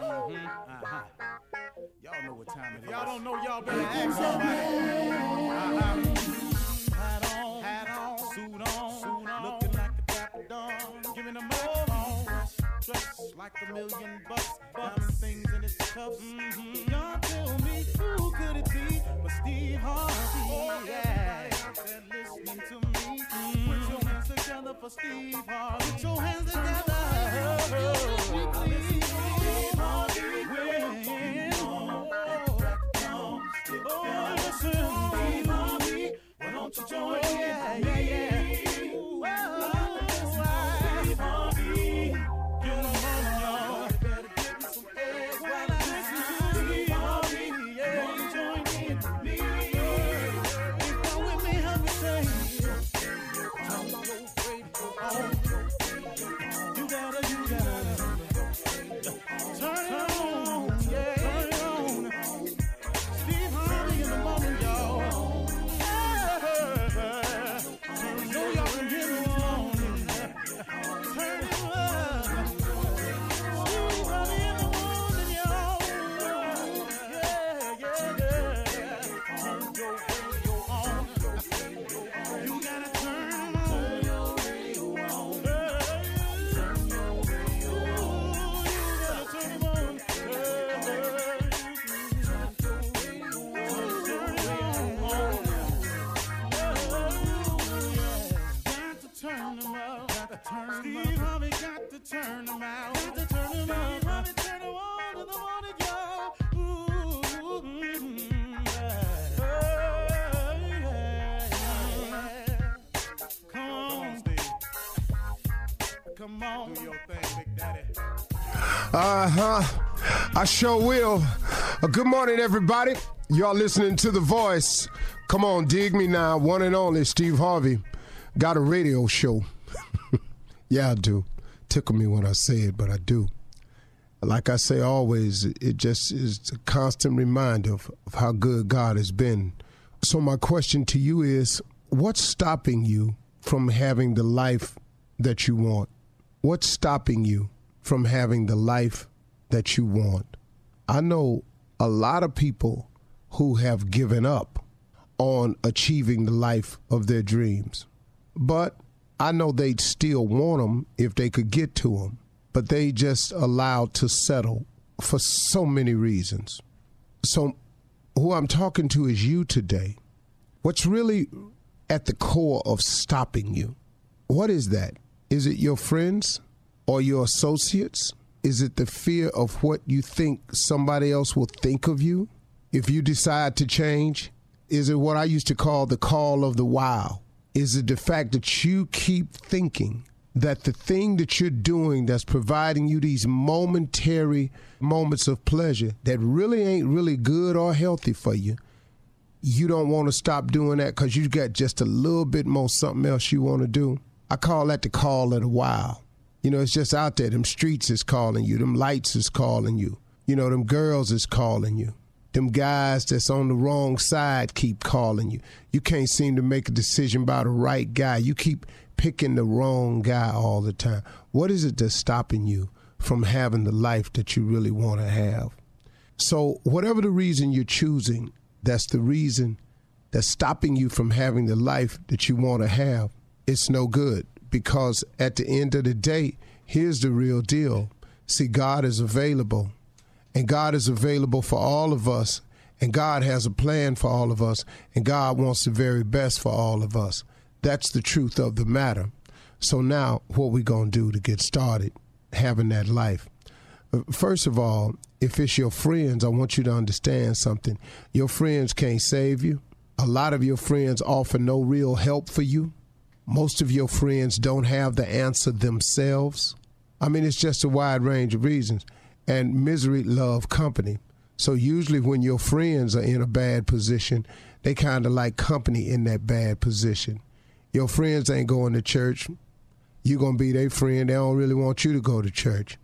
Uh-huh. Y'all know what time it is. Y'all don't know, y'all better ask somebody. Uh-huh. Hat on, hat on, suit on, suit on, looking like a dapper dog, giving them all on. Dressed like a million bucks, diamond things in its cuffs. Mm-hmm. Y'all tell me who could it be but Steve Harvey? Oh, yeah. Everybody out there listening to me, put your hands together for Steve Harvey. Put your hands together. Steve Harvey. When- Oh, listen, Harvey. Why don't you join in? Yeah, yeah. Uh huh. I sure will. Uh, good morning, everybody. Y'all listening to The Voice. Come on, dig me now. One and only Steve Harvey. Got a radio show. yeah, I do. Tickle me when I say it, but I do. Like I say always, it just is a constant reminder of, of how good God has been. So, my question to you is what's stopping you from having the life that you want? What's stopping you from having the life that you want? I know a lot of people who have given up on achieving the life of their dreams. But I know they'd still want them if they could get to them. But they just allowed to settle for so many reasons. So, who I'm talking to is you today. What's really at the core of stopping you? What is that? Is it your friends or your associates? Is it the fear of what you think somebody else will think of you if you decide to change? Is it what I used to call the call of the wow? Is it the fact that you keep thinking that the thing that you're doing that's providing you these momentary moments of pleasure that really ain't really good or healthy for you, you don't want to stop doing that because you got just a little bit more something else you want to do? I call that the call of the wild. You know, it's just out there. Them streets is calling you. Them lights is calling you. You know, them girls is calling you. Them guys that's on the wrong side keep calling you. You can't seem to make a decision about the right guy. You keep picking the wrong guy all the time. What is it that's stopping you from having the life that you really want to have? So, whatever the reason you're choosing, that's the reason that's stopping you from having the life that you want to have. It's no good because at the end of the day, here's the real deal. See, God is available, and God is available for all of us, and God has a plan for all of us, and God wants the very best for all of us. That's the truth of the matter. So now, what we gonna do to get started having that life? Uh, First of all, if it's your friends, I want you to understand something. Your friends can't save you. A lot of your friends offer no real help for you. Most of your friends don't have the answer themselves. I mean, it's just a wide range of reasons. And misery love company. So usually when your friends are in a bad position, they kind of like company in that bad position. Your friends ain't going to church. You're going to be their friend. They don't really want you to go to church.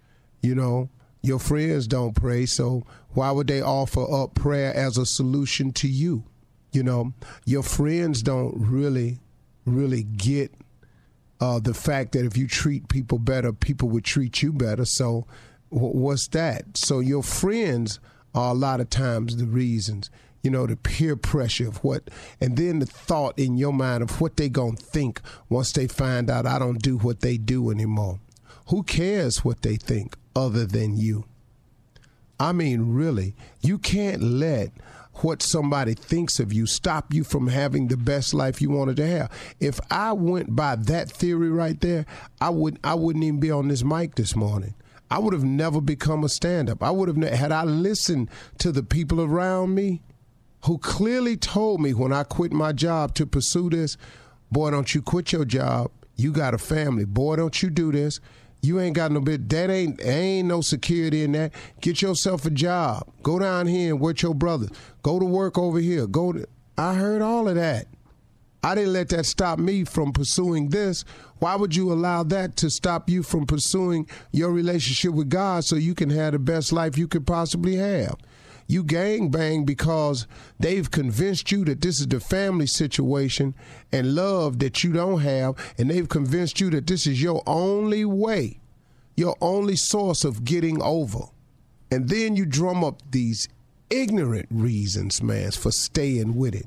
You know, your friends don't pray. So why would they offer up prayer as a solution to you? You know, your friends don't really, really get uh, the fact that if you treat people better, people would treat you better. So what's that? So your friends are a lot of times the reasons. You know, the peer pressure of what, and then the thought in your mind of what they gonna think once they find out I don't do what they do anymore. Who cares what they think other than you? I mean, really, you can't let what somebody thinks of you stop you from having the best life you wanted to have. If I went by that theory right there, I would I wouldn't even be on this mic this morning. I would have never become a stand-up. I would have had I listened to the people around me who clearly told me when I quit my job to pursue this, boy, don't you quit your job. You got a family. Boy, don't you do this. You ain't got no bit. That ain't ain't no security in that. Get yourself a job. Go down here and work your brothers. Go to work over here. Go to. I heard all of that. I didn't let that stop me from pursuing this. Why would you allow that to stop you from pursuing your relationship with God so you can have the best life you could possibly have? You gang bang because they've convinced you that this is the family situation and love that you don't have, and they've convinced you that this is your only way, your only source of getting over. And then you drum up these ignorant reasons, man, for staying with it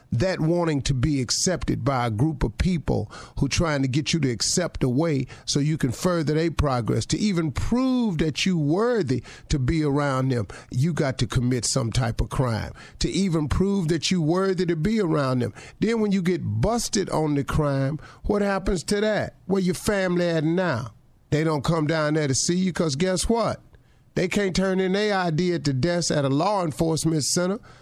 that wanting to be accepted by a group of people who trying to get you to accept a way so you can further their progress to even prove that you worthy to be around them you got to commit some type of crime. To even prove that you worthy to be around them. Then when you get busted on the crime what happens to that? Where your family at now? They don't come down there to see you because guess what? They can't turn in their ID at the desk at a law enforcement center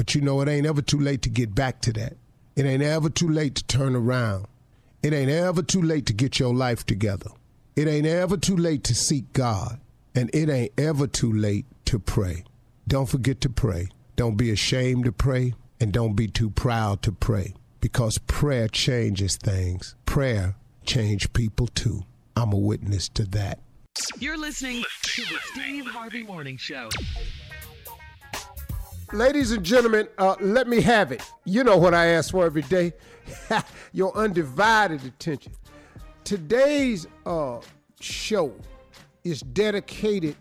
But you know, it ain't ever too late to get back to that. It ain't ever too late to turn around. It ain't ever too late to get your life together. It ain't ever too late to seek God. And it ain't ever too late to pray. Don't forget to pray. Don't be ashamed to pray. And don't be too proud to pray. Because prayer changes things. Prayer change people too. I'm a witness to that. You're listening to the Steve Harvey Morning Show. Ladies and gentlemen, uh, let me have it. You know what I ask for every day your undivided attention. Today's uh, show is dedicated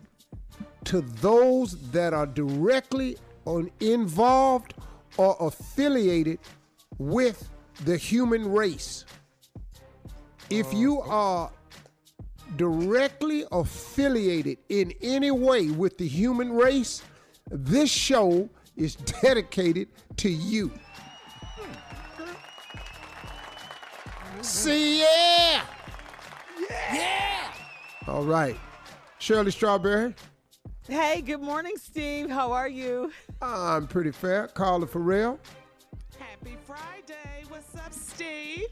to those that are directly on, involved or affiliated with the human race. If you are directly affiliated in any way with the human race, this show is dedicated to you. See, yeah. Yeah. All right. Shirley Strawberry, Hey, good morning, Steve. How are you? I'm pretty fair. Carla Farrell, Happy Friday. What's up, Steve?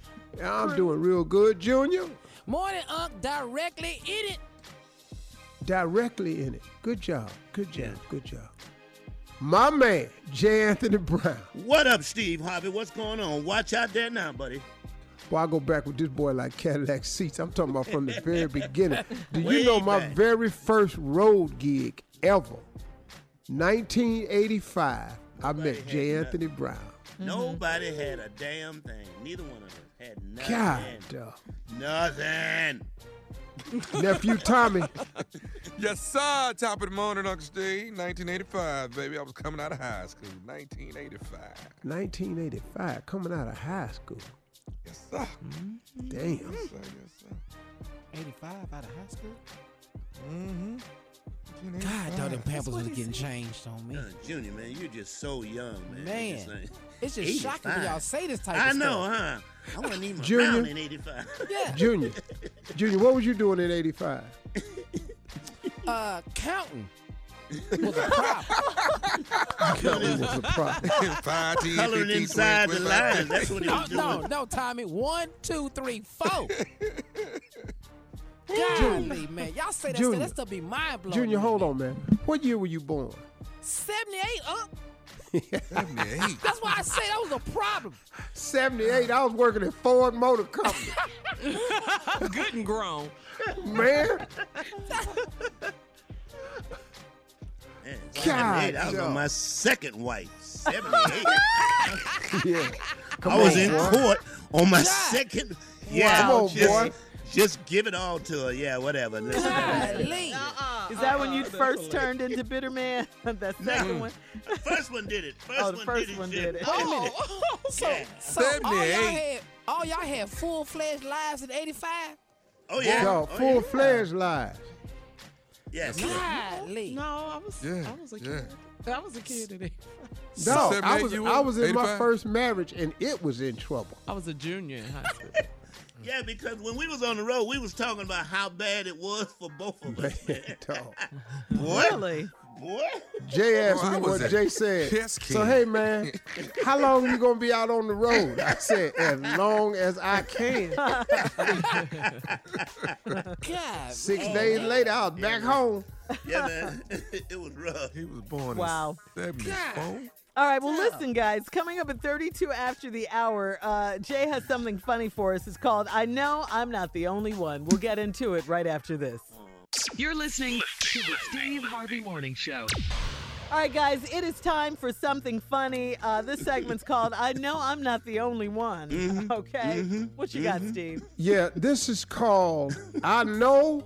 I'm doing real good. Junior, Morning, Unc. Directly in it. directly in it. Good job. Good job. Good job. My man, J. Anthony Brown. What up, Steve Harvey? What's going on? Watch out there now, buddy. Boy, I go back with this boy like Cadillac seats. I'm talking about from the very beginning. Do you Way know my back. very first road gig ever? 1985. I met J. nothing. Anthony Brown. Nobody had a damn thing. Neither one of us had nothing. God, Nothing. Nephew Tommy. Yes, sir. Top of the morning, Uncle Steve. 1985, baby. I was coming out of high school. 1985. 1985, coming out of high school. Yes, sir. Damn. Yes, sir. Yes, sir. 85 out of high school. Mm-hmm. God, I thought them pampers was getting changed on me. Uh, Junior, man, you're just so young, man. Man, It's like- It's just shocking when y'all say this type I of know, stuff. I know, huh? I wasn't even Junior? around in 85. Yeah. Junior, Junior, what was you doing in 85? Uh, counting was a problem. Counting was a problem. 5, 10, Coloring 15, inside 20, the 25. lines. That's what he no, was doing. no, no, Tommy. One, two, three, four. Golly, man. Y'all say that Junior. stuff, that stuff be mind blowing. Junior, hold on, man. What year were you born? 78 up. 78. That's why I say that was a problem. 78. I was working at Ford Motor Company. Good and grown. Man, Man, God, I was dog. on my second wife. 78. yeah. Come I was on, in boy. court on my God. second. Yeah, Come on, just, boy. Just give it all to her. Yeah, whatever. Listen, Golly. Uh-uh. Is that when uh-uh. you first turned into Bitter Man? That's the second one? the first one did it. First Oh, the one first did it. one Jim. did it. Oh, so, Yeah. so all y'all 78. had all y'all had full fledged lives at 85? Oh yeah. Dog, oh, full yeah. fledged lies. Yes. Golly. No, I was Yeah, I was a yeah. kid. I was a kid today. No, I was you I was in my first marriage and it was in trouble. I was a junior in high school. Yeah, because when we was on the road, we was talking about how bad it was for both of us. Man, dog. Boy, Really? boy. Jay asked Boy, me what Jay said. So hey man, how long you gonna be out on the road? I said as long as I can. God. Six man. days later, I was back home. Yeah, man. it was rough. He was born Wow. in 74. All right, well, listen, guys. Coming up at 32 after the hour, uh, Jay has something funny for us. It's called I Know I'm Not the Only One. We'll get into it right after this. You're listening to the Steve Harvey Morning Show. All right, guys, it is time for something funny. Uh, this segment's called I Know I'm Not the Only One. Okay? What you got, Steve? Yeah, this is called I Know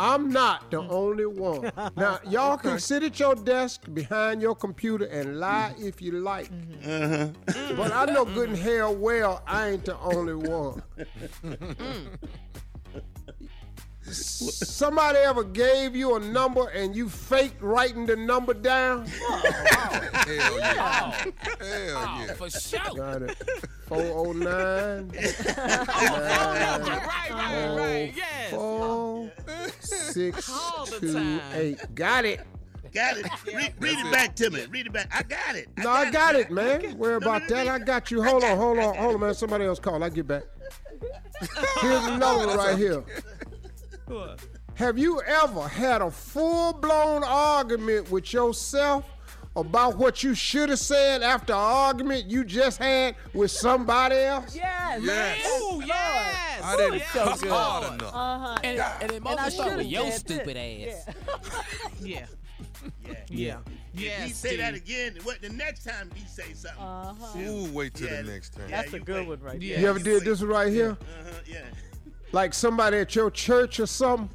I'm Not the hmm. Only One. Now, y'all can sit at your desk behind your computer and lie if you like. Mm-hmm. But I know good and hell well I ain't the only one. Mm. Somebody ever gave you a number and you faked writing the number down? Hell yeah. Hell Oh, yeah. for sure. Got it. 409. right, right, right. Yes. Four, six, All the two, time. eight. Got it. Got it. Read, read it back to me. Read it back. I got it. No, I got it, man. Worry about that. I got you. Hold on, hold on, hold on, man. Somebody else call. I get back. Here's another one right here. Have you ever had a full-blown argument with yourself about what you should have said after an argument you just had with somebody else? Yes. Yes. Oh, yes. I didn't so good. hard enough. Uh-huh. And, and then And I mostly start should've with your stupid too. ass. Yeah. Yeah. Yeah. If Yeah, he say that Steve. again, what the next time he say something? Uh-huh. Ooh, wait till Yeah. the next time. Yeah, That's a good wait. one right Yeah. there. You ever did this one right here? Uh-huh, yeah. Like somebody at your church or something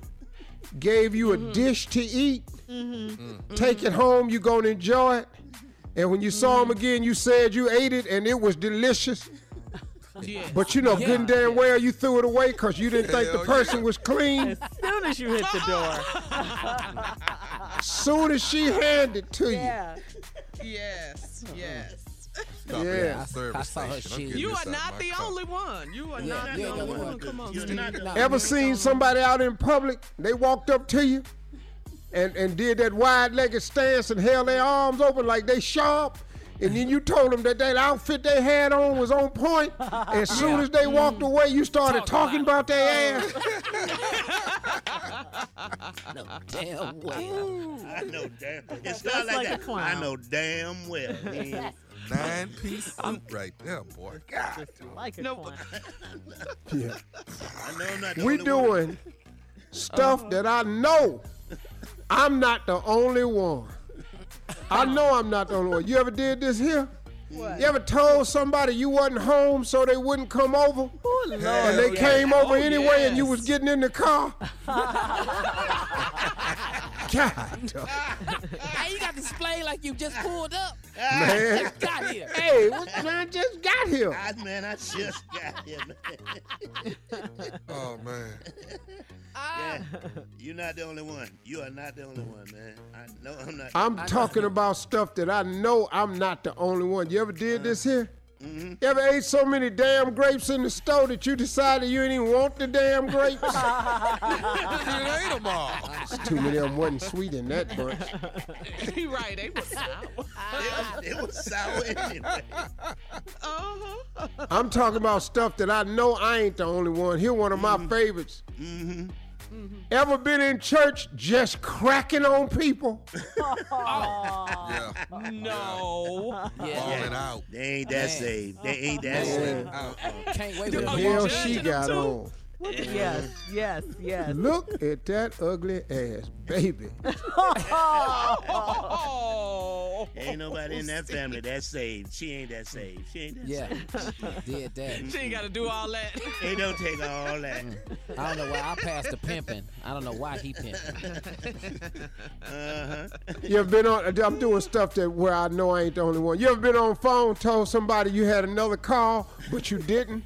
gave you a Mm-hmm. dish to eat. Take it home, you gonna enjoy it. And when you saw Mm-hmm. him again, you said you ate it and it was delicious. Yes. But you know, good and damn well you threw it away because you didn't think the person yeah. was clean. As soon as you hit the door. As soon as she handed it to you. Yes. Yes. Stop Yeah. it at the I saw her station. I'm shoes. getting You are not my the car. only one. You are Yeah, not yeah, the only yeah, one. Come on, You're Steve. not No. Ever seen somebody out in public? They walked up to you and, and did that wide-legged stance and held their arms open like they sharp. And then you told them that that outfit they had on was on point. As soon as they walked mm. away, you started Talk talking about about their ass. No damn well. I know damn. It started That's like, like a that. clown. I know damn well. man. Nine piece suit right there, boy. God. Like No, clown. Yeah. I know I'm not the We only one. doing stuff that I know I'm not the only one. I know I'm not the only one. You ever did this here? What? You ever told somebody you wasn't home so they wouldn't come over? Oh, Lord. and they yeah. came over Oh, anyway and you was getting in the car? God, Hey, you got to display like you just pulled up. man. Just Got here. hey, what, man, just got here. I, man, I just got here, man. Oh, man. Ah. Yeah. You're not the only one. You are not the only one, man. I know I'm not. I'm talking about stuff that I know I'm not the only one. You ever did this here? Mm-hmm. You ever ate so many damn grapes in the store that you decided you didn't even want the damn grapes? you ate them all. Too many of them wasn't sweet in that bunch. You right. They was sour. it, was, it was sour anyway. Uh-huh. I'm talking about stuff that I know I ain't the only one. Here, one of my mm-hmm. favorites. Mm-hmm. Mm-hmm. Ever been in church just cracking on people? Yeah. No. Yeah. Falling out. They ain't that Man. saved. They ain't that Man. saved. Can't wait Do- for oh, the Hell, she got too? on. Yes, yes, yes. Look at that ugly ass, baby. Oh. Ain't nobody in that family that saved. She ain't that saved. She ain't that Yeah, saved. did that. She ain't got to do all that. It don't take all that. I don't know why I passed the pimping. I don't know why he pimping. Uh-huh. You ever been on? I'm doing stuff that where I know I ain't the only one. You ever been on phone, told somebody you had another call, but you didn't?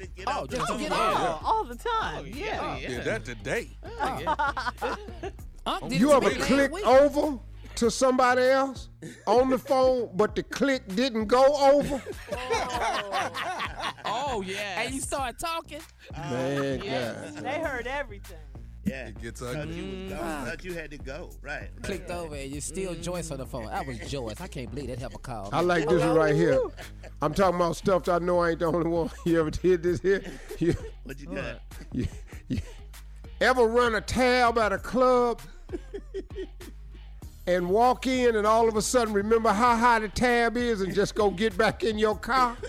Just to get Oh, off the just to get Oh, off. all the time. Oh, yeah. yeah. Did that today. Oh, Unc did You ever to me last click over to somebody else on the phone, but the click didn't go over? Oh, oh yeah. And you start talking. Man, Yes, God. They heard everything. Yeah. It gets Thought ugly. you was gone. Thought you had to go. Right. right. Clicked over and you still mm-hmm. Joyce on the phone. That was Joyce. I can't believe that ever called. I like this one right here. I'm talking about stuff that I know I ain't the only one. You ever did this here? You, What you got? you, you ever run a tab at a club and walk in and all of a sudden remember how high the tab is and just go get back in your car?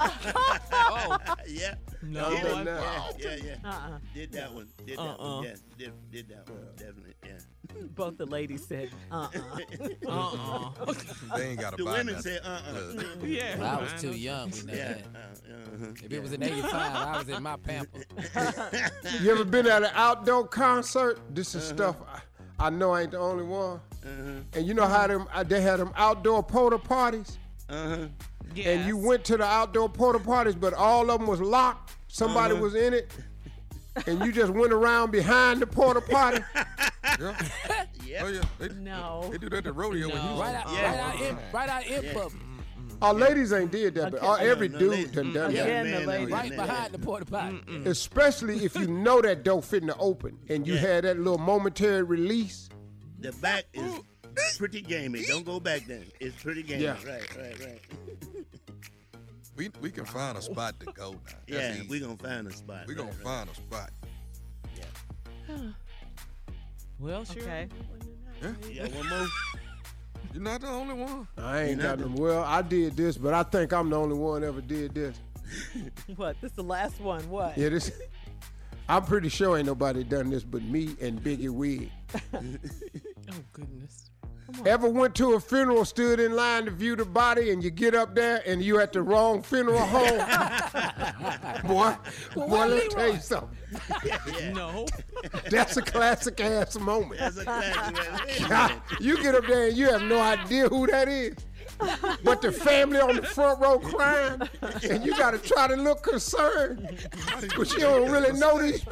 Oh, yeah. no. Did done it. that. Yeah, yeah, yeah. Uh-uh. Did that one. Did that Uh-uh. one. Yeah. Did, did that one. Definitely. Yeah. Both the ladies said, uh-uh. Uh-uh. They ain't got to The buy women nothing. said, uh-uh. Yeah. Well, I was too young. We know Yeah. that. Uh, uh-huh. If it was in '85, I was in my pamper. You ever been at an outdoor concert? This is stuff I, I know I ain't the only one. And you know how them uh, they had them outdoor porta potties, Uh-huh. and you went to the outdoor porta potties, but all of them was locked. Somebody was in it, and you just went around behind the porta potty. Yeah. Yeah. Oh, yeah. They, No. They do that at the rodeo in No. Houston. Right out, Yeah. right out in, right out in Yeah. public, Our ladies ain't did that, but uh, every No, dude they- done done yeah, that. Again, man, right yeah, behind the porta potty. Especially if you know that door fitting to open, and you had that little momentary release. The back is pretty gamey. Don't go back then. It's pretty gamey. Yeah. Right, right, right. We, we can find a spot to go now. That's yeah, easy. we gonna find a spot. we right, gonna right. find a spot. Yeah. well, sure. Okay. Yeah, one more. You're not the only one. I ain't You got them. Well, I did this, but I think I'm the only one ever did this. What? This is the last one. What? Yeah, this. I'm pretty sure ain't nobody done this but me and Biggie Wig. Oh, goodness. Ever went to a funeral, stood in line to view the body, and you get up there and you at the wrong funeral home? boy, boy, let me tell you something. No. That's a classic ass moment. That's a classic, man. Wait God, you get up there and you have no idea who that is. But the family on the front row crying, and you got to try to look concerned, but you don't really know these.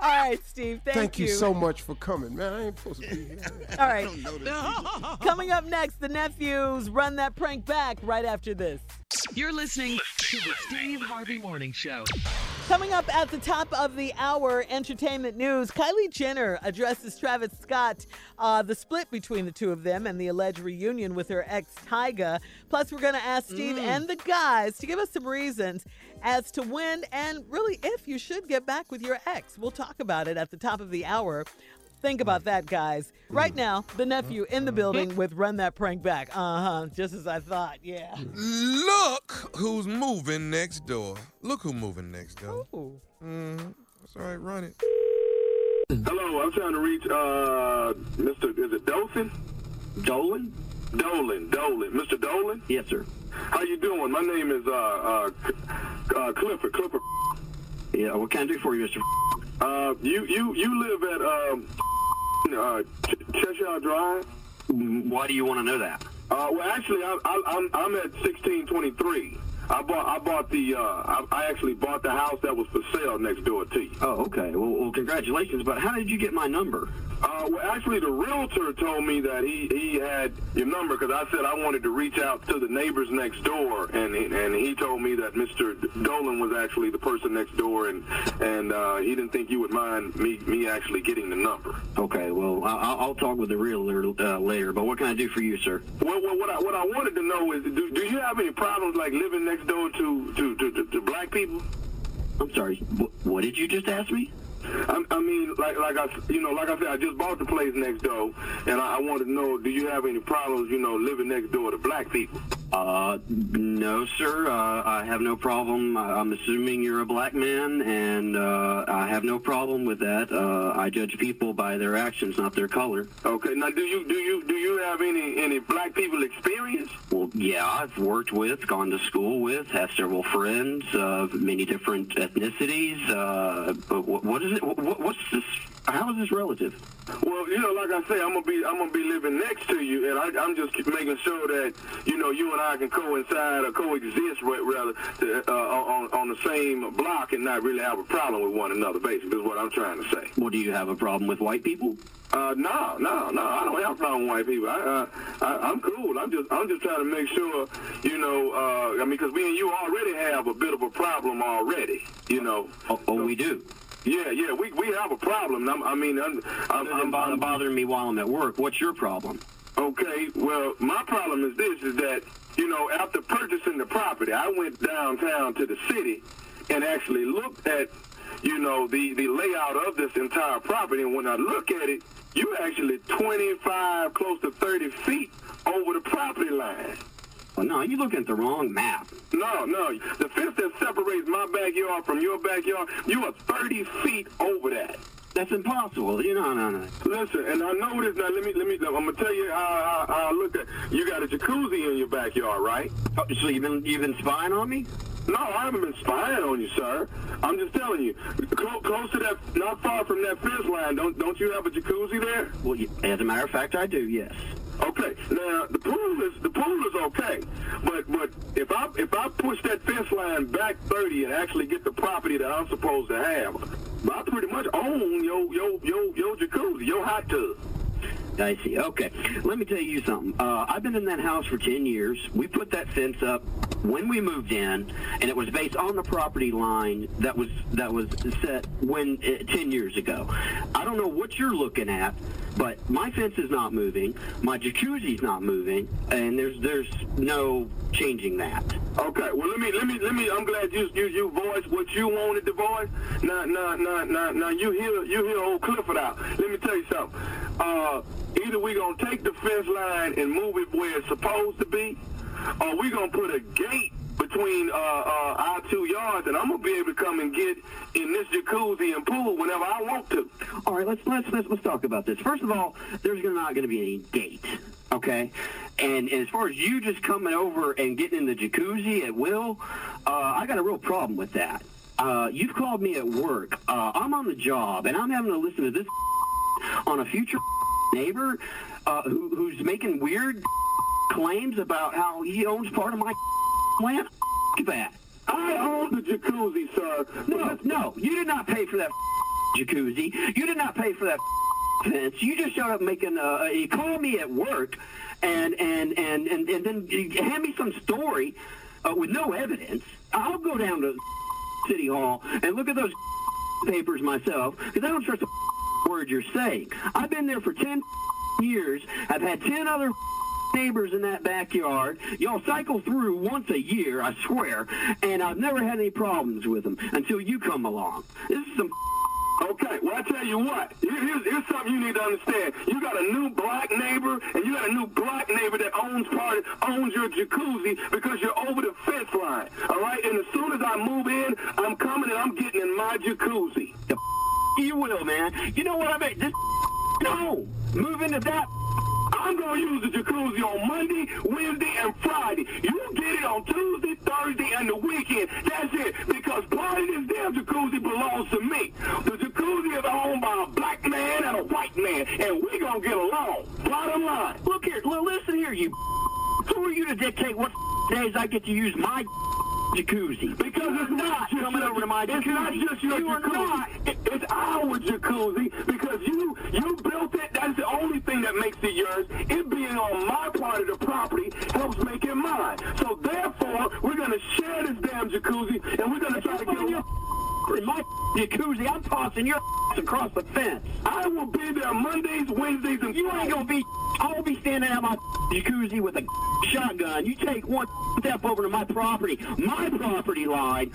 All right, Steve. Thank, Thank you so much for coming, man. I ain't supposed to be here. All right. Don't know this. Coming up next, the nephews run that prank back right after this. You're listening to the Steve Harvey Morning Show. Coming up at the top of the hour, entertainment news. Kylie Jenner addresses Travis Scott, uh, the split between the two of them, and the alleged reunion with her ex Tyga. Plus, we're going to ask Steve and the guys to give us some reasons as to when and really if you should get back with your ex. We'll talk about it at the top of the hour. Think about that, guys. Right now, the nephew in the building with Run That Prank Back. Uh huh. Just as I thought. Yeah. Look who's moving next door. Look who's moving next door. Ooh. Mm-hmm. That's all right, run it. Hello, I'm trying to reach uh Mr. Is it Dolphin? Dolan? Dolan, Dolan, Mr. Dolan. Yes, sir. How you doing? My name is uh uh, uh Clifford. Clifford. Yeah, what can I do for you, Mr. Uh, you you you live at um uh Ch- Cheshire Drive. Why do you want to know that? Uh, well, actually, I, I, I'm I'm at 1623. I bought I bought the uh, I, I actually bought the house that was for sale next door to you. Oh, okay. Well, well, congratulations. But how did you get my number? Uh, well, actually, the realtor told me that he, he had your number because I said I wanted to reach out to the neighbors next door, and he, and he told me that Mr. Dolan was actually the person next door, and and uh, he didn't think you would mind me me actually getting the number. Okay. Well, I, I'll I'll talk with the realtor uh, later. But what can I do for you, sir? Well, well what I what I wanted to know is, do, do you have any problems like living next door to to, to, to, to black people? I'm sorry. Wh- what did you just ask me? I, I mean, like like I you know like I said, I just bought the place next door, and I, I wanted to know, do you have any problems, you know, living next door to black people? Uh, no, sir. Uh, I have no problem. I'm assuming you're a black man, and uh, I have no problem with that. Uh, I judge people by their actions, not their color. Okay. Now, do you do you do you have any any black people experience? Well, yeah, I've worked with, gone to school with, have several friends of many different ethnicities. Uh, but what, what is it? What, what's this? How is this relative? Well, you know, like I say, I'm gonna be I'm gonna be living next to you, and I, I'm just making sure that you know you and I can coincide or coexist, ra- rather, to, uh, on on the same block and not really have a problem with one another. Basically, is what I'm trying to say. Well, do you have a problem with white people? Uh, no, no, no. I don't have a problem with white people. I, uh, I, I'm cool. I'm just, I'm just trying to make sure, you know. Uh, I mean, because me and you already have a bit of a problem already. You know. Oh, oh we do. Yeah, yeah. We we have a problem. I'm, I mean, I'm, I'm, than bother- bothering me while I'm at work, what's your problem? Okay, well, my problem is this: is that you know, after purchasing the property, I went downtown to the city and actually looked at, you know, the the layout of this entire property. And when I look at it, you actually 25, close to 30 feet over the property line. Well, no, you're looking at the wrong map. No, no. The fence that separates my backyard from your backyard, you are 30 feet over that. That's impossible. You know, no, no. Listen, and I know this. Now, let me, let me. I'm gonna tell you how, how, how I look at. You got a jacuzzi in your backyard, right? Oh, so you've been you've been spying on me? No, I haven't been spying on you, sir. I'm just telling you, close, close to that, not far from that fence line. Don't don't you have a jacuzzi there? Well, as a matter of fact, I do. Yes. Okay. Now the pool is the pool is okay, but but if I if I push that fence line back 30 and actually get the property that I'm supposed to have, I pretty much own your your your your jacuzzi, your hot tub. I see. Okay. Let me tell you something. Uh, I've been in that house for 10 years. We put that fence up when we moved in, and it was based on the property line that was that was set when uh, 10 years ago. I don't know what you're looking at, but my fence is not moving. My jacuzzi's not moving, and there's there's no changing that. Okay, well let me let me let me. I'm glad you you you voiced what you wanted to voice. Now now now now now you hear you hear old Clifford out. Let me tell you something. Uh, either we're gonna take the fence line and move it where it's supposed to be, or we're gonna put a gate between uh, uh, our two yards, and I'm gonna be able to come and get in this jacuzzi and pool whenever I want to. All right, let's let's let's, let's talk about this. First of all, there's not going to be any date, okay? And, and as far as you just coming over and getting in the jacuzzi at will, uh, I got a real problem with that. Uh, you've called me at work. Uh, I'm on the job, and I'm having to listen to this on a future neighbor uh, who, who's making weird claims about how he owns part of my land. That. I own the jacuzzi, sir. No, no, you did not pay for that jacuzzi. You did not pay for that fence. You just showed up making. Uh, you called me at work, and and and and, and then you hand me some story uh, with no evidence. I'll go down to City Hall and look at those papers myself because I don't trust a word you're saying. I've been there for ten years. I've had ten other neighbors in that backyard. Y'all cycle through once a year, I swear, and I've never had any problems with them until you come along. This is some Okay, well, I tell you what. Here's, here's something you need to understand. You got a new black neighbor, and you got a new black neighbor that owns part, owns your jacuzzi because you're over the fence line. All right, and as soon as I move in, I'm coming and I'm getting in my jacuzzi. You will, man. You know what I mean? Just no. Move into that. I'm going to use the jacuzzi on Monday, Wednesday, and Friday. You get it on Tuesday, Thursday, and the weekend. That's it. Because part of this damn jacuzzi belongs to me. The jacuzzi is owned by a black man and a white man, and we going to get along. Bottom line. Look here. L- listen here, you. Who are you to dictate what days I get to use my jacuzzi? Because it's not just coming your, over to my It's not jacuzzi. just your You jacuzzi. not. It- it's our jacuzzi because you you built it. That's the only thing that makes it yours. It being on my part of the property helps make it mine. So therefore, we're gonna share this damn jacuzzi, and we're gonna try to get. In my jacuzzi, I'm tossing your across the fence. I will be there Mondays, Wednesdays, and You ain't gonna be. I'll be standing at my jacuzzi with a shotgun. You take one step over to my property, my property line.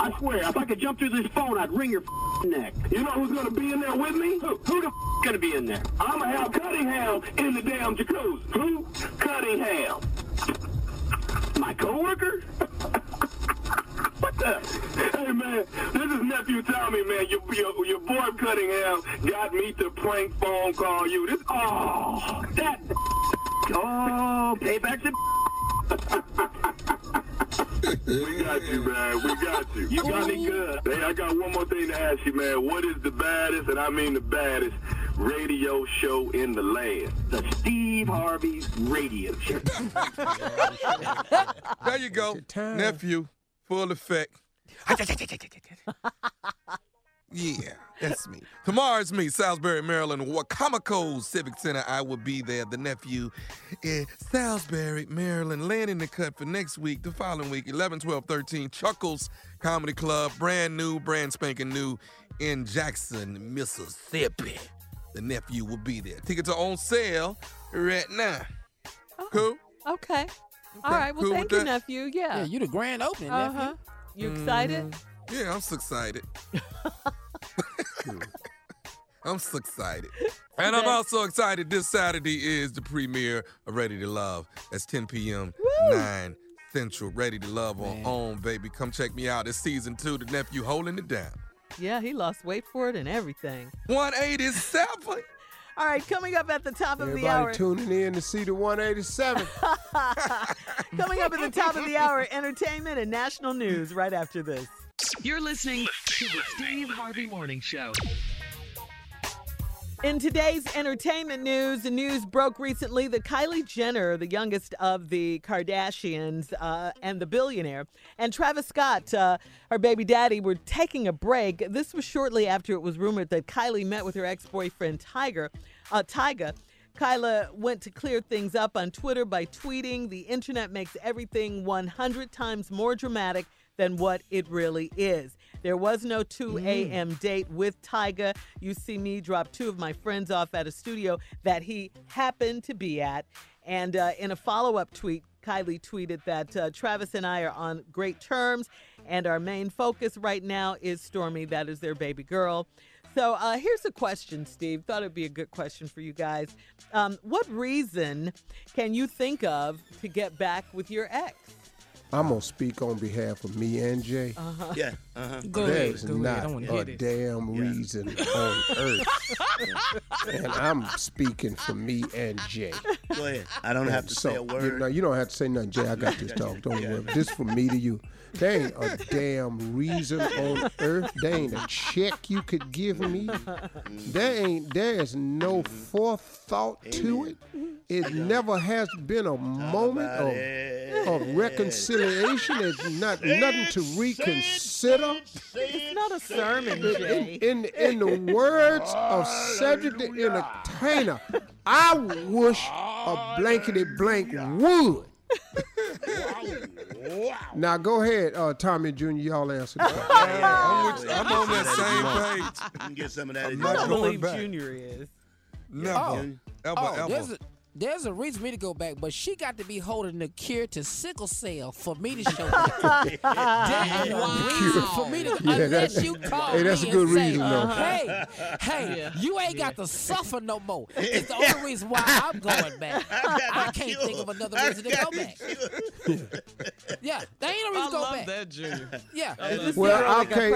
I swear, if I could jump through this phone, I'd wring your neck. You know who's gonna be in there with me? Who? Who the gonna be in there? I'm gonna have Cunningham in the damn jacuzzi. Who? Cunningham. My coworker? What the? Hey man, this is nephew Tommy, man. Your, your, your boy Cunningham got me to prank phone call you. This Oh, that. Oh, payback to. we got you, man. We got you. You got me good. Hey, I got one more thing to ask you, man. What is the baddest, and I mean the baddest, radio show in the land? The Steve Harvey Radio Show. There you go. Nephew, full effect. yeah, that's me. Tomorrow's me, Salisbury, Maryland, Wicomico Civic Center. I will be there. The nephew in Salisbury, Maryland, landing the cut for next week, the following week, 11, 12, 13, Chuckles Comedy Club, brand new, brand spanking new in Jackson, Mississippi. The nephew will be there. Tickets are on sale right now. Oh, cool? Okay. All right. Well, cool thank you, that? nephew. Yeah. Yeah, you the grand opening, Uh nephew. huh. You excited? Yeah, I'm so excited. I'm so excited. And I'm also excited this Saturday is the premiere of Ready to Love. That's 10 p.m., 9 Central. Ready to Love on Man. OWN, baby. Come check me out. It's season two. The nephew holding it down. Yeah, he lost weight for it and everything. 187. All right, coming up at the top of the hour. Everybody hour. tuning in to see the 187. coming up at the top of the hour, entertainment and national news right after this. You're listening to the Steve Harvey Morning Show. In today's entertainment news, the news broke recently that Kylie Jenner, the youngest of the Kardashians uh, and the billionaire, and Travis Scott, uh, her baby daddy, were taking a break. This was shortly after it was rumored that Kylie met with her ex-boyfriend Tiger, uh, Tyga. Kylie went to clear things up on Twitter by tweeting, "The internet makes everything 100 times more dramatic than what it really is." There was no 2 a.m. date with Tyga. You see me drop two of my friends off at a studio that he happened to be at. And uh, in a follow up tweet, Kylie tweeted that uh, Travis and I are on great terms, and our main focus right now is Stormi. That is their baby girl. So uh, here's a question, Steve. Thought it'd be a good question for you guys. Um, what reason can you think of to get back with your ex? I'm gonna speak on behalf of me and Jay. Uh-huh. Yeah. Uh-huh. Go ahead. is Go not ahead. I want to a hear this. damn reason on earth, and I'm speaking for me and Jay. Go ahead. I don't have to so, say a You, word. no, you don't have to say nothing, Jay. I got this talk. Don't worry. This from me to you. There ain't a damn reason on earth. There ain't a check you could give me. There ain't. There is no forethought to it. It never has been a moment of, of reconciliation. It's not nothing to reconsider. It's not a sermon, In, Jay. in, in the words of Cedric the Entertainer, I wish a blankety blank would. Now go ahead, uh, Tommy Jr. Y'all answer the question. I'm, with. I'm on that same page. You can get some of that. I'm in not I don't believe back. Junior is. Never, Oh. ever, Oh, ever. There's a, reason for me to go back, but she got to be holding the cure to sickle cell for me to show up. There's a reason for me to, Yeah, unless you call hey, that's me a good and say, reason, though. Hey, hey, you ain't got to suffer no more. It's the only reason why I'm going back. I can't think of another reason to go back. Yeah, there ain't no reason I to go love back. that, Junior. Yeah. Is this Well, girl that got okay,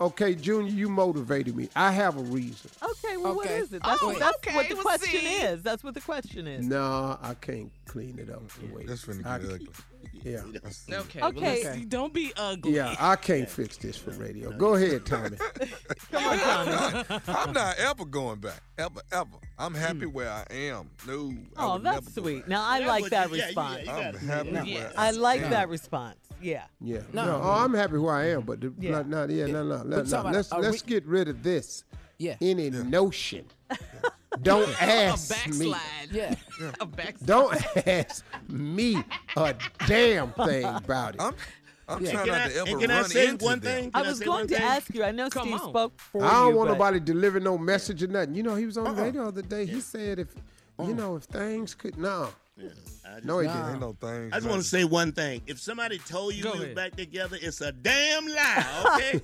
I, okay, Junior, you motivated me. I have a reason. Okay, well, what Okay. is it? That's, Oh, that's okay, what the well, question see. is. That's what the question is. No, I can't clean it up the way. That's finna I- get ugly. Yeah, Okay. Okay. Well, let's. Don't be ugly. yeah, I can't fix this for radio. Go ahead, Tommy. Come on, Tommy. I'm not ever going back. Ever, ever. I'm happy Hmm. where I am. No. I Oh, would that's never go sweet. back. Now, I That's like what that you- yeah, you- response. you I'm happy Yeah. where I like am. that response. Yeah. Yeah. No. No, oh, I'm happy where I am, but the, Yeah. not, not, yeah, no, no, no, no. Let's let's re- get rid of this. Yeah. Any notion. Don't A ask me. backslide. Yeah. A backslide. Don't ask me a damn thing about it. I'm, I'm Yeah. trying Can not I, to ever and can I run say into one them. thing? I Can was say going one to thing? ask you. I know Come Steve on. spoke for I don't you. want but- nobody delivering no message or nothing. You know, he was on Uh-uh. the radio the other day. He said if you uh-uh. know if things could no. I just- No, he Nah. didn't. Ain't no thing. I just want to say one thing. If somebody told you Go we was back together, it's a damn lie, okay?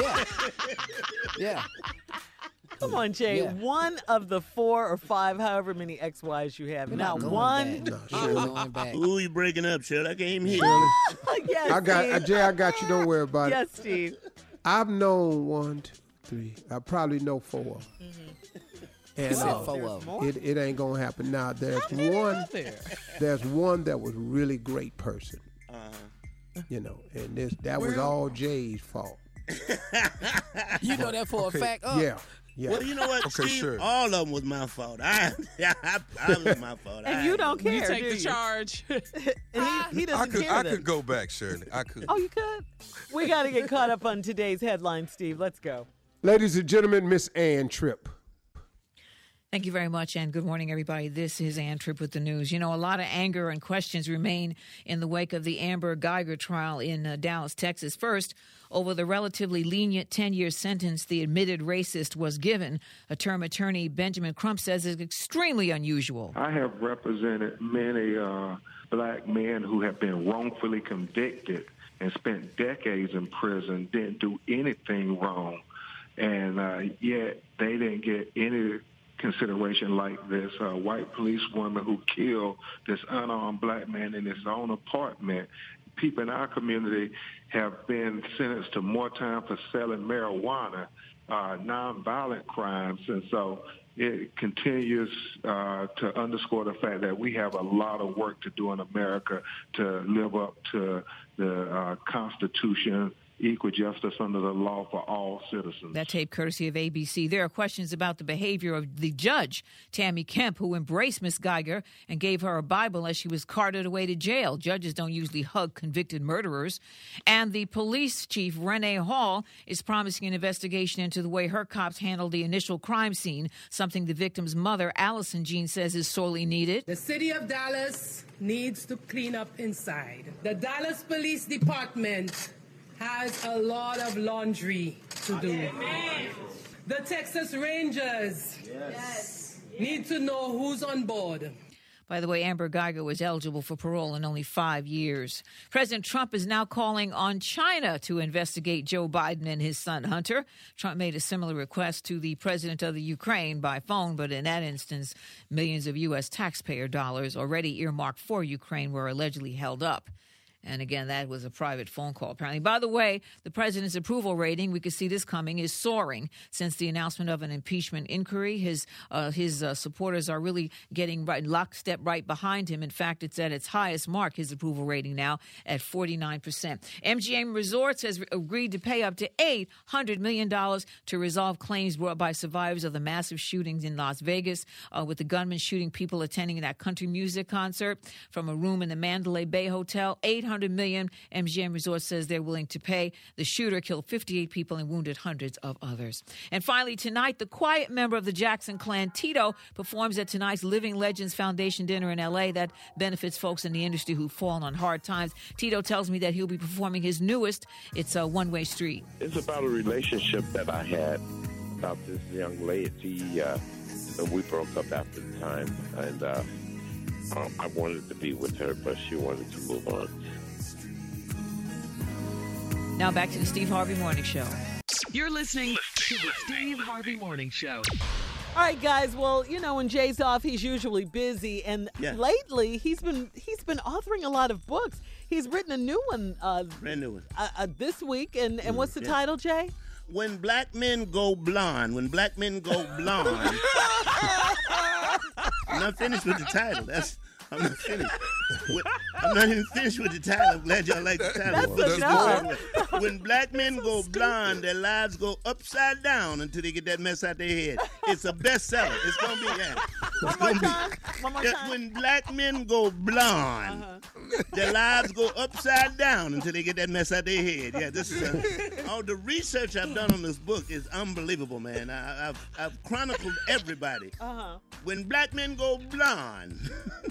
Yeah. Yeah. Come on, Jay. Yeah. One of the four or five, however many ex-wives you have. We're Now, not one. back. No, We're back. Who you breaking up, Shirley? I can't even hear. yes, I got uh, Steve. Jay. I got you. Don't worry about Yes, it. Yes, Steve. I've known one, two, three. I probably know 4 And He said uh, four of them. it, it ain't gonna happen. Now there's one. There. There's one that was really great person. Uh-huh. You know, and this that was all Jay's fault. You know that for a fact. Oh, Yeah. Yeah. Well, you know what, Okay, Steve? sure. All of them was my fault. I, I, I was my fault. And I- you don't care, You take do the you? charge. And he, he doesn't could, care I then. could go back, Shirley. I could. Oh, you could? We got to get caught up on today's headline, Steve. Let's go. Ladies and gentlemen, Miss Ann Tripp. Thank you very much, and good morning, everybody. This is Ann Tripp with the news. You know, a lot of anger and questions remain in the wake of the Amber Geiger trial in uh, Dallas, Texas. First, over the relatively lenient 10 year sentence the admitted racist was given, a term attorney Benjamin Crump says is extremely unusual. I have represented many uh, black men who have been wrongfully convicted and spent decades in prison, didn't do anything wrong, and uh, yet they didn't get any consideration like this uh, white police woman who killed this unarmed black man in his own apartment. People in our community have been sentenced to more time for selling marijuana, uh, nonviolent crimes, and so it continues uh, to underscore the fact that we have a lot of work to do in America to live up to the uh, Constitution, equal justice under the law for all citizens. That tape courtesy of ABC. There are questions about the behavior of the judge, Tammy Kemp, who embraced Miss Geiger and gave her a Bible as she was carted away to jail. Judges don't usually hug convicted murderers. And the police chief, Renee Hall, is promising an investigation into the way her cops handled the initial crime scene, something the victim's mother, Allison Jean, says is sorely needed. The city of Dallas needs to clean up inside. The Dallas Police Department has a lot of laundry to do. The Texas Rangers need to know who's on board. By the way, Amber Geiger was eligible for parole in only five years. President Trump is now calling on China to investigate Joe Biden and his son Hunter. Trump made a similar request to the president of the Ukraine by phone, but in that instance, millions of U.S. taxpayer dollars already earmarked for Ukraine were allegedly held up. And again, that was a private phone call, apparently. By the way, the president's approval rating, we could see this coming, is soaring since the announcement of an impeachment inquiry. His uh, his uh, supporters are really getting right lockstep right behind him. In fact, it's at its highest mark, his approval rating now at 49%. MGM Resorts has agreed to pay up to $800 million to resolve claims brought by survivors of the massive shootings in Las Vegas, uh, with the gunman shooting people attending that country music concert from a room in the Mandalay Bay Hotel. 800 million. MGM Resorts says they're willing to pay. The shooter killed 58 people and wounded hundreds of others. And finally, tonight, the quiet member of the Jackson clan, Tito, performs at tonight's Living Legends Foundation dinner in LA that benefits folks in the industry who've fallen on hard times. Tito tells me that he'll be performing his newest. It's a one way street. It's about a relationship that I had about this young lady. Uh, we broke up after the time, and uh, um, I wanted to be with her, but she wanted to move on. Now back to the Steve Harvey Morning Show. You're listening to the Steve Harvey Morning Show. All right, guys. Well, you know, when Jay's off, he's usually busy, and Yeah. lately he's been he's been authoring a lot of books. He's written a new one uh, Brand new one. uh, uh, this week, and and what's the yeah. title, Jay? When black men go blonde, when black men go blonde. I'm not finished with the title. That's I'm not finished. With- I'm not even finished with the title. I'm glad y'all like the title. That's enough. When black men go blonde, their lives go upside down until they get that mess out their head. It's a bestseller. It's gonna be yeah. It's One more gonna be- One more time. when black men go blonde, their lives go upside down until they get that mess out their head. Yeah, this is uh, all the research I've done on this book is unbelievable, man. I, I've I've chronicled everybody. Uh huh. When black men go blonde,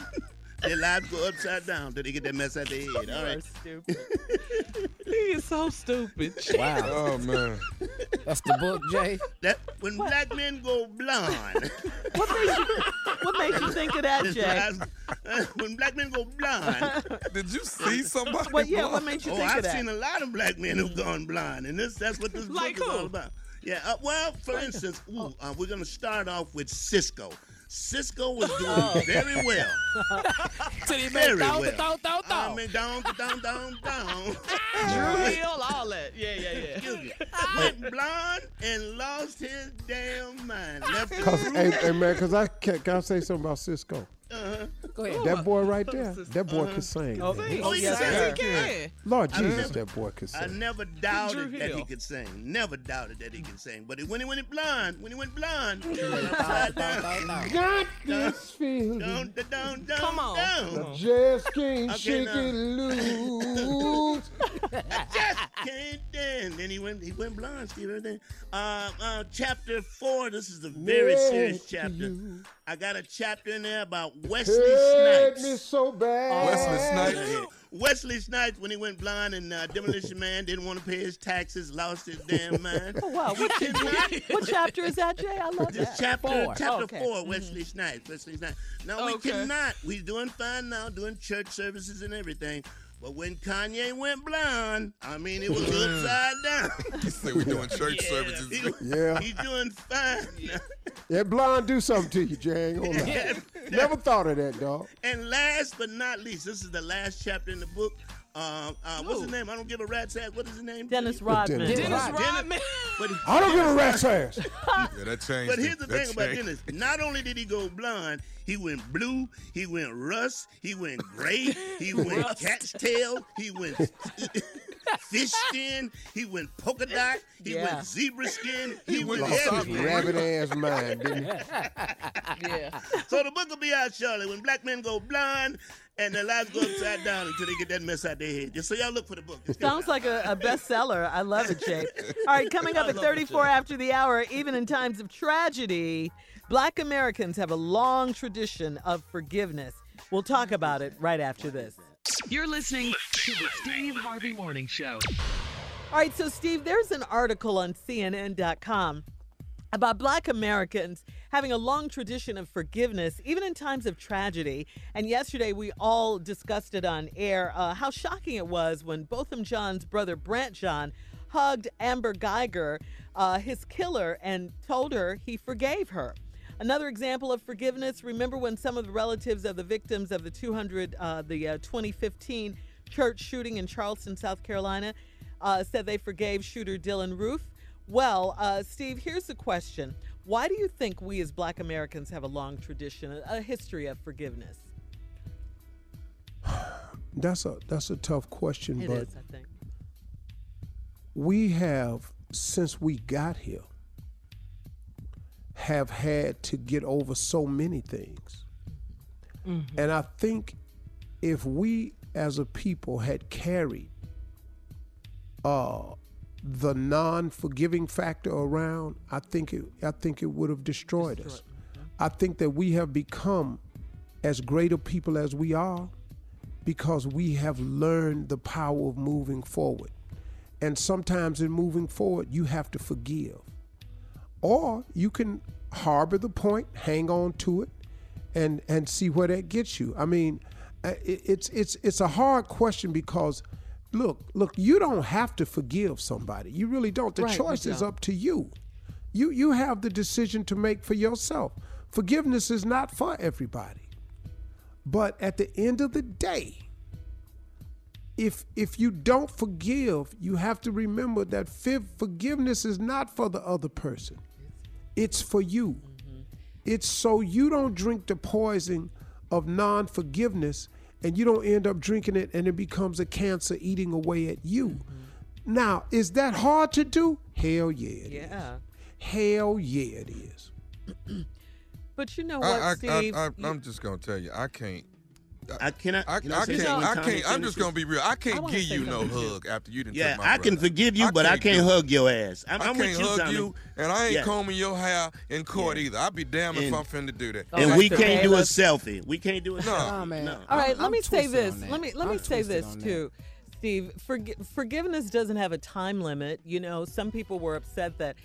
their lives go upside down until they get that mess out their head. All right. Stupid. He is so stupid. Wow. Oh man. That's the book, Jay. That when black men go blonde, What made you What made you think of that, Jay? lives- uh, when black men go blonde, Did you see somebody? What? Yeah. What made you oh, think of I've that? seen a lot of black men who've gone blind, and this that's what this Like book is all about. Yeah, uh, well, for instance, Oh. ooh, uh, we're going to start off with Sisqó. Sisqó was doing Oh. very well. Till he Very down, well. down, down, I down. mean, down, down, down, down. Dru Hill, all that. Yeah, yeah, yeah. Excuse me. Went blind and lost his damn mind. Left Cause, hey, hey man, cause I can, can I say something about Sisqó? Uh-huh. Go ahead. That boy right there, that boy could sing. Oh, man. Oh, yes, yes, sir. sir. Yeah. Lord I Jesus, never- that boy could sing. I never doubted that he could sing. Never doubted that he could sing. But when he went blind, when he went blind, he. Got this feeling, down, Come on. down. just can't Okay, shake now. it loose. I Just can't dance. Then he went he went blind, Steve. Everything. Uh, uh, chapter four. This is a very serious chapter. I got a chapter in there about Wesley Hurt me Snipes. so bad. Wesley Snipes. Wesley Snipes, when he went blind and uh, Demolition Man didn't want to pay his taxes, lost his damn mind. Oh, wow. What, what chapter is that, Jay? I love This that. chapter, Four. chapter Okay. four, Wesley Snipes. Wesley Snipes. Now we cannot. We're doing fine now, doing church services and everything. But when Kanye went blind, I mean, it was upside down. He said we're doing church He- services. Yeah. He's doing fine. now. That blonde do something to you, Jay. Ain't gonna. Never thought of that, dog. And last but not least, this is the last chapter in the book. Uh, uh, what's his name? I don't give a rat's ass. What is his name? Dennis Rodman. Dennis Dennis Rodman. Rodman. But, I don't give a rat's ass. Yeah, that changed. but here's the That thing about. Dennis. Not only did he go blind, he went blue, he went rust, he went gray, he went cat's tail, he went fish skin, he went polka dot, he Yeah. went zebra skin, he went went everything. Rabbit ass mind, didn't he? Yeah. So the book will be out shortly when black men go blind and their lives go upside down until they get that mess out their head. Just so y'all look for the book. It's coming Sounds like a, a bestseller. I love it, Jay. All right, coming up at 34 after the hour, even in times of tragedy, black Americans have a long tradition of forgiveness. We'll talk about it right after this. You're listening to the Steve Harvey Morning Show. All right, so Steve, there's an article on CNN.com about black Americans having a long tradition of forgiveness, even in times of tragedy. And yesterday we all discussed it on air uh, how shocking it was when Botham Jean's brother Brandt Jean hugged Amber Geiger, uh, his killer, and told her he forgave her. Another example of forgiveness. Remember when some of the relatives of the victims of the 200, uh, the uh, 2015 church shooting in Charleston, South Carolina, uh, said they forgave shooter Dylann Roof. Well, uh, Steve, here's the question. Why do you think we as black Americans have a long tradition, a, a history of forgiveness? That's a that's a tough question, It but is, I think. we have since we got here have had to get over so many things. And I think if we as a people had carried uh, the non-forgiving factor around, I think it I think it would have destroyed us. I think that we have become as great a people as we are because we have learned the power of moving forward. And sometimes in moving forward, you have to forgive. Or you can harbor the point, hang on to it, and and see where that gets you. I mean, uh, it's it's it's a hard question because look, look, you don't have to forgive somebody. You really don't. The Right, choice is up to you. You you have the decision to make for yourself. Forgiveness is not for everybody. But at the end of the day, if if you don't forgive, you have to remember that forgiveness is not for the other person. It's for you. Mm-hmm. It's so you don't drink the poison of non-forgiveness and you don't end up drinking it and it becomes a cancer eating away at you. Mm-hmm. Now, is that hard to do? Hell yeah. it is. Yeah. Hell yeah it is. But you know what, I, I, Steve? I, I, You- I'm just gonna tell you, I can't. I cannot. I, can I, say can't. I can't. I'm just gonna be real. I can't wanna give you no something. hug after you didn't. Yeah, touch my I can forgive you, but I can't do it. hug your ass. I'm, I I'm can't with you, hug Tommy. you, and I ain't Yeah. combing your hair in court Yeah. either. I'd be damned if I'm finna do that. And Oh, we can't do a Let's- selfie. We can't do a No. selfie. Oh, man. No. All right, I'm- let me say this. Let me let me say this too, Steve. Forgiveness doesn't have a time limit. You know, some people were upset that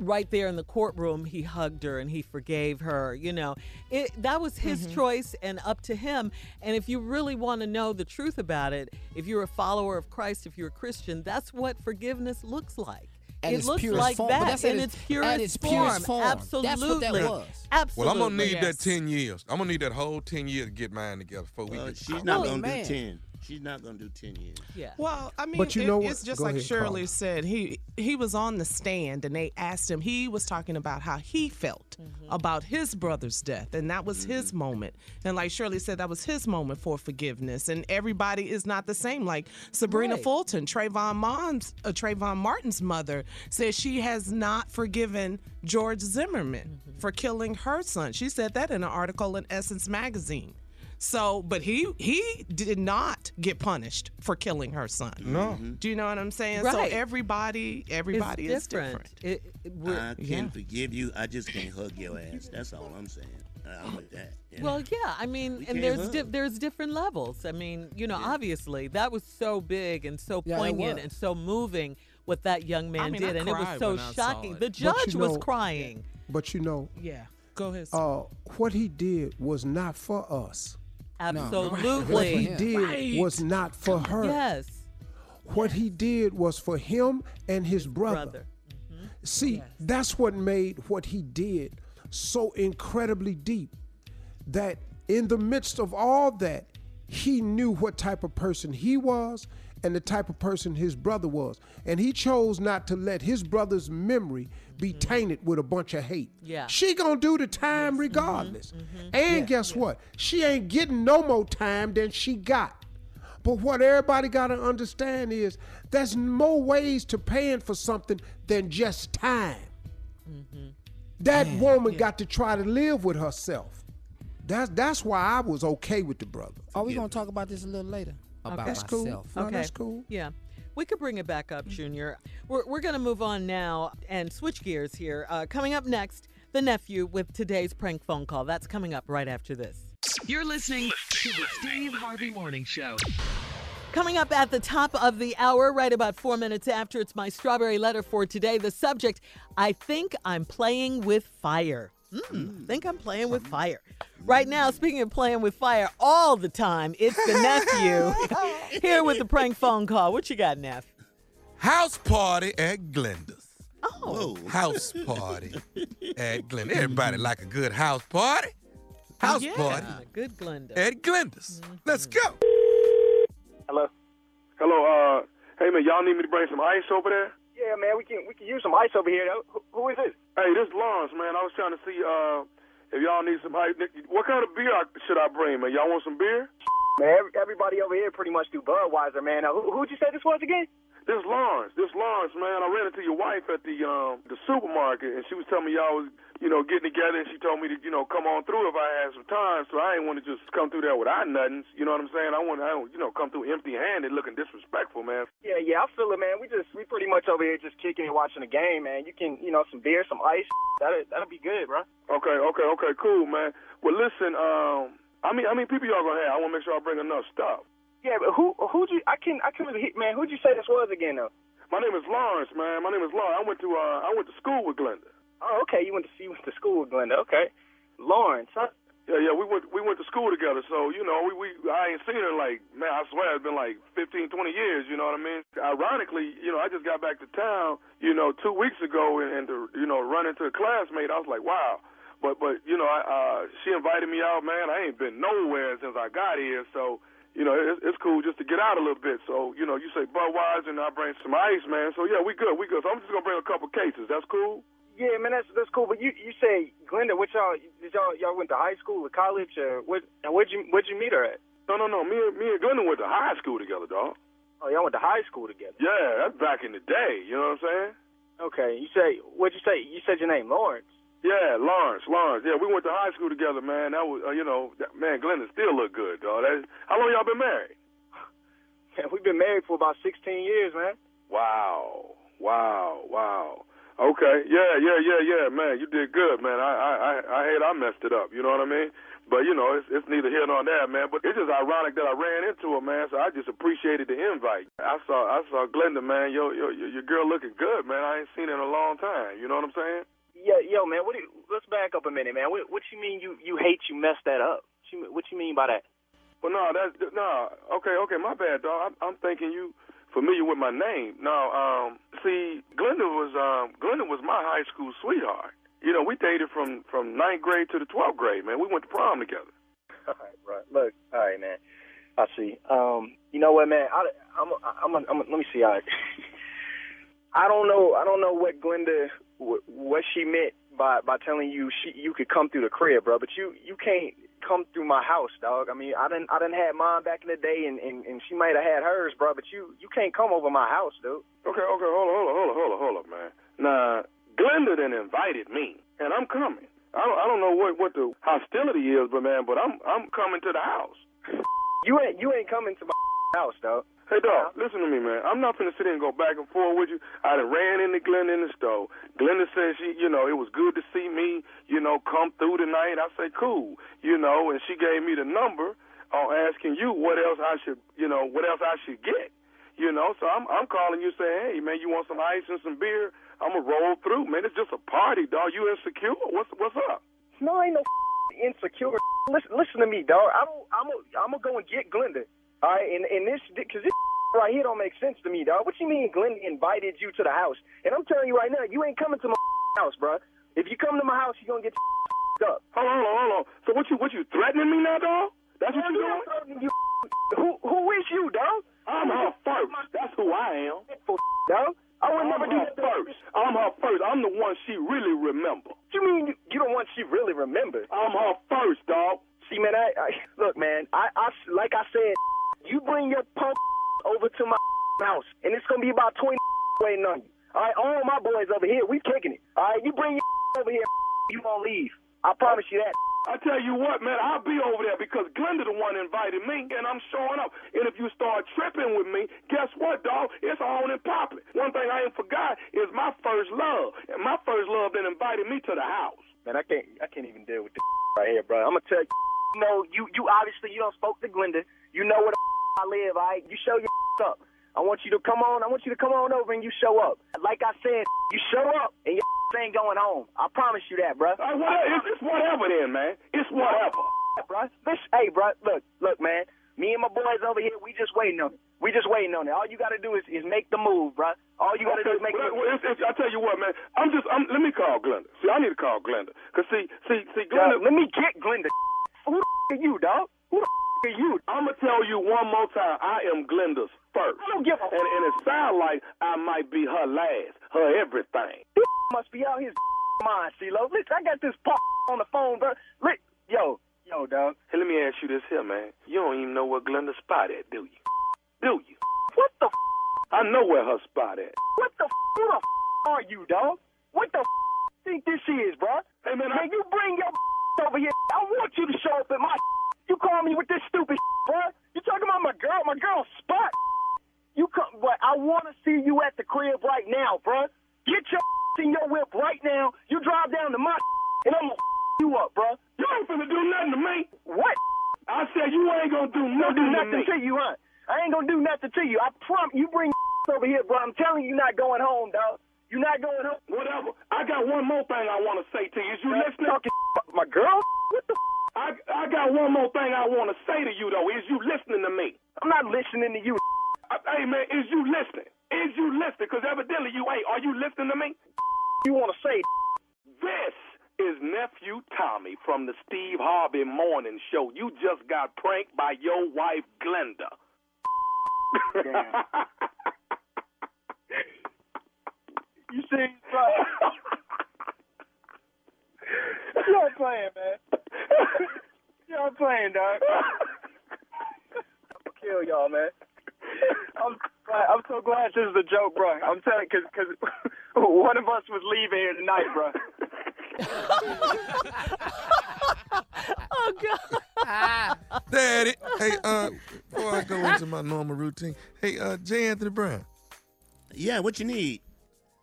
right there in the courtroom he hugged her and he forgave her. You know, it that was his Mm-hmm. choice and up to him. And if you really want to know the truth about it, if you're a follower of Christ, if you're a Christian, that's what forgiveness looks like. At it its looks like form. That that's at in its- its at purest, its purest form. Absolutely. That's what that was. Absolutely. Well, I'm gonna need Yes. that ten years. I'm gonna need that whole ten years to get mine together before we Uh, get. she's not Oh, gonna man. do ten. She's not gonna do ten years. Yeah. Well, I mean, But you it- know what? it's just Go like ahead, Shirley Carla. said. He he was on the stand and they asked him. He was talking about how he felt mm-hmm. about his brother's death, and that was his mm-hmm. moment. And like Shirley said, that was his moment for forgiveness. And everybody is not the same. Like Sabrina Right. Fulton, Trayvon Mom's, uh, Trayvon Martin's mother, says she has not forgiven George Zimmerman mm-hmm. for killing her son. She said that in an article in Essence magazine. So, but he he did not get punished for killing her son. No. Do you know what I'm saying? Right. So everybody everybody it's is different. It, it- I can Yeah. forgive you. I just can't hug your ass. That's all I'm saying. I'm with that. you know? Well, yeah, I mean, We and there's di- there's different levels. I mean, you know, obviously that was so big and so Yeah, poignant and so moving what that young man mean, I did, and it was so when I saw shocking. The judge was know- crying. But you know, Yeah. Go ahead. uh, what he did was not for us. What he did Right. was not for her. Yes. What he did was for him and his brother. Brother. Mm-hmm. See, that's what made what he did so incredibly deep. That in the midst of all that, he knew what type of person he was and the type of person his brother was. And he chose not to let his brother's memory be mm-hmm. tainted with a bunch of hate. Yeah. She gonna do the time mm-hmm. regardless. Mm-hmm. And guess what? She ain't getting no more time than she got. But what everybody gotta understand is there's more ways to paying for something than just time. That woman got to try to live with herself. That's that's why I was okay with the brother. Are we gonna talk about this a little later? About That's cool. myself. No, Okay. that's cool. Yeah. We could bring it back up, Junior. We're, we're going to move on now and switch gears here. Uh, coming up next, the nephew with today's prank phone call. That's coming up right after this. You're listening to the Steve Harvey Morning Show. Coming up at the top of the hour, right about four minutes after, it's my strawberry letter for today. The subject I think I'm playing with fire. Mm, think I'm playing with fire. Right now, speaking of playing with fire all the time, it's the nephew here with the prank phone call. What you got, Neff? House party at Glenda's. Oh, Whoa. House party at Glenda's. Everybody like a good house party. House Yeah. party good Glenda. at Glenda's. Let's go. Hello. Hello, uh, hey man, y'all need me to bring some ice over there? Yeah, man, we can we can use some ice over here. Who, who is this? Hey, this is Lawrence, man. I was trying to see uh if y'all need some ice. What kind of beer should I bring, man? Y'all want some beer? Man, every, everybody over here pretty much do Budweiser, man. Now, who, who'd you say this was again? This Lawrence. This Lawrence, man. I ran into your wife at the um the supermarket, and she was telling me y'all was you know getting together, and she told me to you know come on through if I had some time. So I ain't want to just come through there without nothing. You know what I'm saying? I want to you know come through empty-handed, looking disrespectful, man. Yeah, yeah, I feel it, man. We just we pretty much over here just kicking and watching the game, man. You can you know some beer, some ice. That'll that'll be good, bro. Okay, okay, okay, cool, man. Well, listen, um, I mean, I mean, people y'all gonna have. I want to make sure I bring enough stuff. Yeah, but who who'd you? I can I can hit, man. Who'd you say this was again, though? My name is Lawrence, man. My name is Lawrence. I went to uh, I went to school with Glenda. Oh, okay. You went to you went to school with Glenda. Okay, Lawrence, huh? Yeah, yeah, we went we went to school together. So you know, we we I ain't seen her like man, I swear it's been like 15, 20 years. You know what I mean? Ironically, you know, I just got back to town, you know, two weeks ago, and, and to you know run into a classmate, I was like, wow. But but you know, I, uh, she invited me out, man. I ain't been nowhere since I got here, so you know, it's, it's cool just to get out a little bit. So you know, you say Budweiser, and I bring some ice, man. So yeah, we good, we good. So I'm just gonna bring a couple cases. That's cool. Yeah, man, that's that's cool. But you you say Glenda, what y'all did y'all y'all went to high school or college? Or what? And where'd you where'd you meet her at? No, no, no. Me and me and Glenda went to high school together, dog. Oh, y'all went to high school together. Yeah, that's back in the day. You know what I'm saying? Okay. You say what'd you say? You said your name Lawrence. Yeah, Lawrence, Lawrence. Yeah, we went to high school together, man. That was, uh, you know, that, man, Glenda still look good, dog. That, how long y'all been married? Man, we've been married for about 16 years, man. Wow, wow, wow. Okay, yeah, yeah, yeah, yeah, man. You did good, man. I, I, I, I hate I messed it up. You know what I mean? But you know, it's, it's neither here nor there, man. But it's just ironic that I ran into her, man. So I just appreciated the invite. I saw, I saw Glenda, man. Yo, yo, yo your girl looking good, man. I ain't seen her in a long time. You know what I'm saying? Yeah, yo, man. What? Do you, let's back up a minute, man. What, what you mean you you hate you messed that up? What you, what you mean by that? Well, no, that's no. Okay, okay, my bad, dog. I'm, I'm thinking you familiar with my name. No, um, see, Glenda was um, Glenda was my high school sweetheart. You know, we dated from from ninth grade to the twelfth grade, man. We went to prom together. All right, right. Look, all right, man. I see. Um, you know what, man? I, I'm, I'm, I'm, I'm, let me see. I, I don't know. I don't know what Glenda, what, what she meant by by telling you she you could come through the crib, bro. But you you can't come through my house, dog. I mean, I didn't I didn't have mine back in the day, and and, and she might have had hers, bro. But you you can't come over my house, dude. Okay, okay, hold on, hold on, hold on, hold on, hold on, man. Now, Glenda then invited me, and I'm coming. I don't, I don't know what what the hostility is, but man, but I'm I'm coming to the house. You ain't you ain't coming to my house, dog. Hey, dog, listen to me, man. I'm not finna sit here and go back and forth with you. I done ran into Glenda in the store. Glenda said she, you know, it was good to see me, you know, come through tonight. I say, cool, you know, and she gave me the number on asking you what else I should, you know, what else I should get. You know, so I'm I'm calling you saying, hey, man, you want some ice and some beer? I'm gonna roll through, man. It's just a party, dog. You insecure? What's what's up? No, I ain't no insecure. Listen, listen to me, dog. I'm I'm I'm gonna go and get Glenda. All right, and and this because this right here don't make sense to me, dog. What you mean Glenda invited you to the house? And I'm telling you right now, you ain't coming to my house, bro. If you come to my house, you gonna get up. Hold on, hold on, hold on. So what you what you threatening me now, dog? That's what you doing? You, who who is you, dog? I'm her first. That's who I am. Dog. I would I'm never do that first. I'm her first. I'm the one she really remember. What you mean you, you the one she really remembers? I'm her first, dog. See, man, I, I look, man. I, I like I said, you bring your punk over to my house, and it's gonna be about twenty waiting on you. All right, all my boys over here, we kicking it. All right, you bring your over here, you won't leave. I promise you that. I tell you what, man, I'll be over there because Glenda the one invited me, and I'm showing up. And if you start tripping with me, guess what, dog? It's on and popping. One thing I ain't forgot is my first love, and my first love then invited me to the house. Man, I can't, I can't even deal with this right here, bro. I'm gonna tell you. You know, you, you obviously you don't spoke to Glenda. You know the I live. All right, you show your up. I want you to come on. I want you to come on over and you show up. Like I said, you show up and your ain't going home. I promise you that, bro. Uh, well, it's, it's whatever then, man. It's whatever. bro. This, hey, bro. Look, look, man. Me and my boys over here, we just waiting on it. We just waiting on it. All you got to do is, is make the move, bro. All you got to do is make well, the well, it's, it's, I tell you what, man. I'm just. I'm, let me call Glenda. See, I need to call Glenda. Cause see, see, see, Glenda. Dog, let me get Glenda. Who the are you, dog? Who the you? I'm gonna tell you one more time. I am Glenda's first. I don't give a and, and it sounds like I might be her last, her everything. This must be out his mind, CeeLo. Listen, I got this pop on the phone, bro. Look, Yo, yo, dog. Hey, let me ask you this here, man. You don't even know where Glenda spot at, do you? Do you? What the f- I know where her spot at. What the f- who the f- are you, dog? What the f- think this is, bro? Hey, man, I- you bring your over here. I want you to show up at my You call me with this stupid bro. You talking about my girl, my girl spot. You come, but I want to see you at the crib right now, bro. Get your in your whip right now. You drive down to my and I'm gonna you up, bro. You ain't finna do nothing to me. What? I said you ain't gonna do Gonna nothing do nothing to to you, huh? I ain't gonna do nothing to you. I promise. you bring over here, bro. I'm telling you, you're not going home, dog. You're not going home. Whatever. I got one more thing I want to say to you. Is you listening? talking my girl? What the? I I got one more thing I want to say to you though. Is you listening to me? I'm not listening to you. Hey man, is you listening? Is you listening? Because evidently you ain't. Are you listening to me? You want to say? This is nephew Tommy from the Steve Harvey Morning Show. You just got pranked by your wife Glenda. You see? You're playing, man. You're playing, dog. I'll kill y'all, man. I'm glad, I'm so glad this is a joke, bro. I'm telling you, because cause one of us was leaving here tonight, bro. Oh God. Daddy. Hey, uh, before I go into my normal routine, hey, uh, J. Anthony Brown. Yeah, what you need?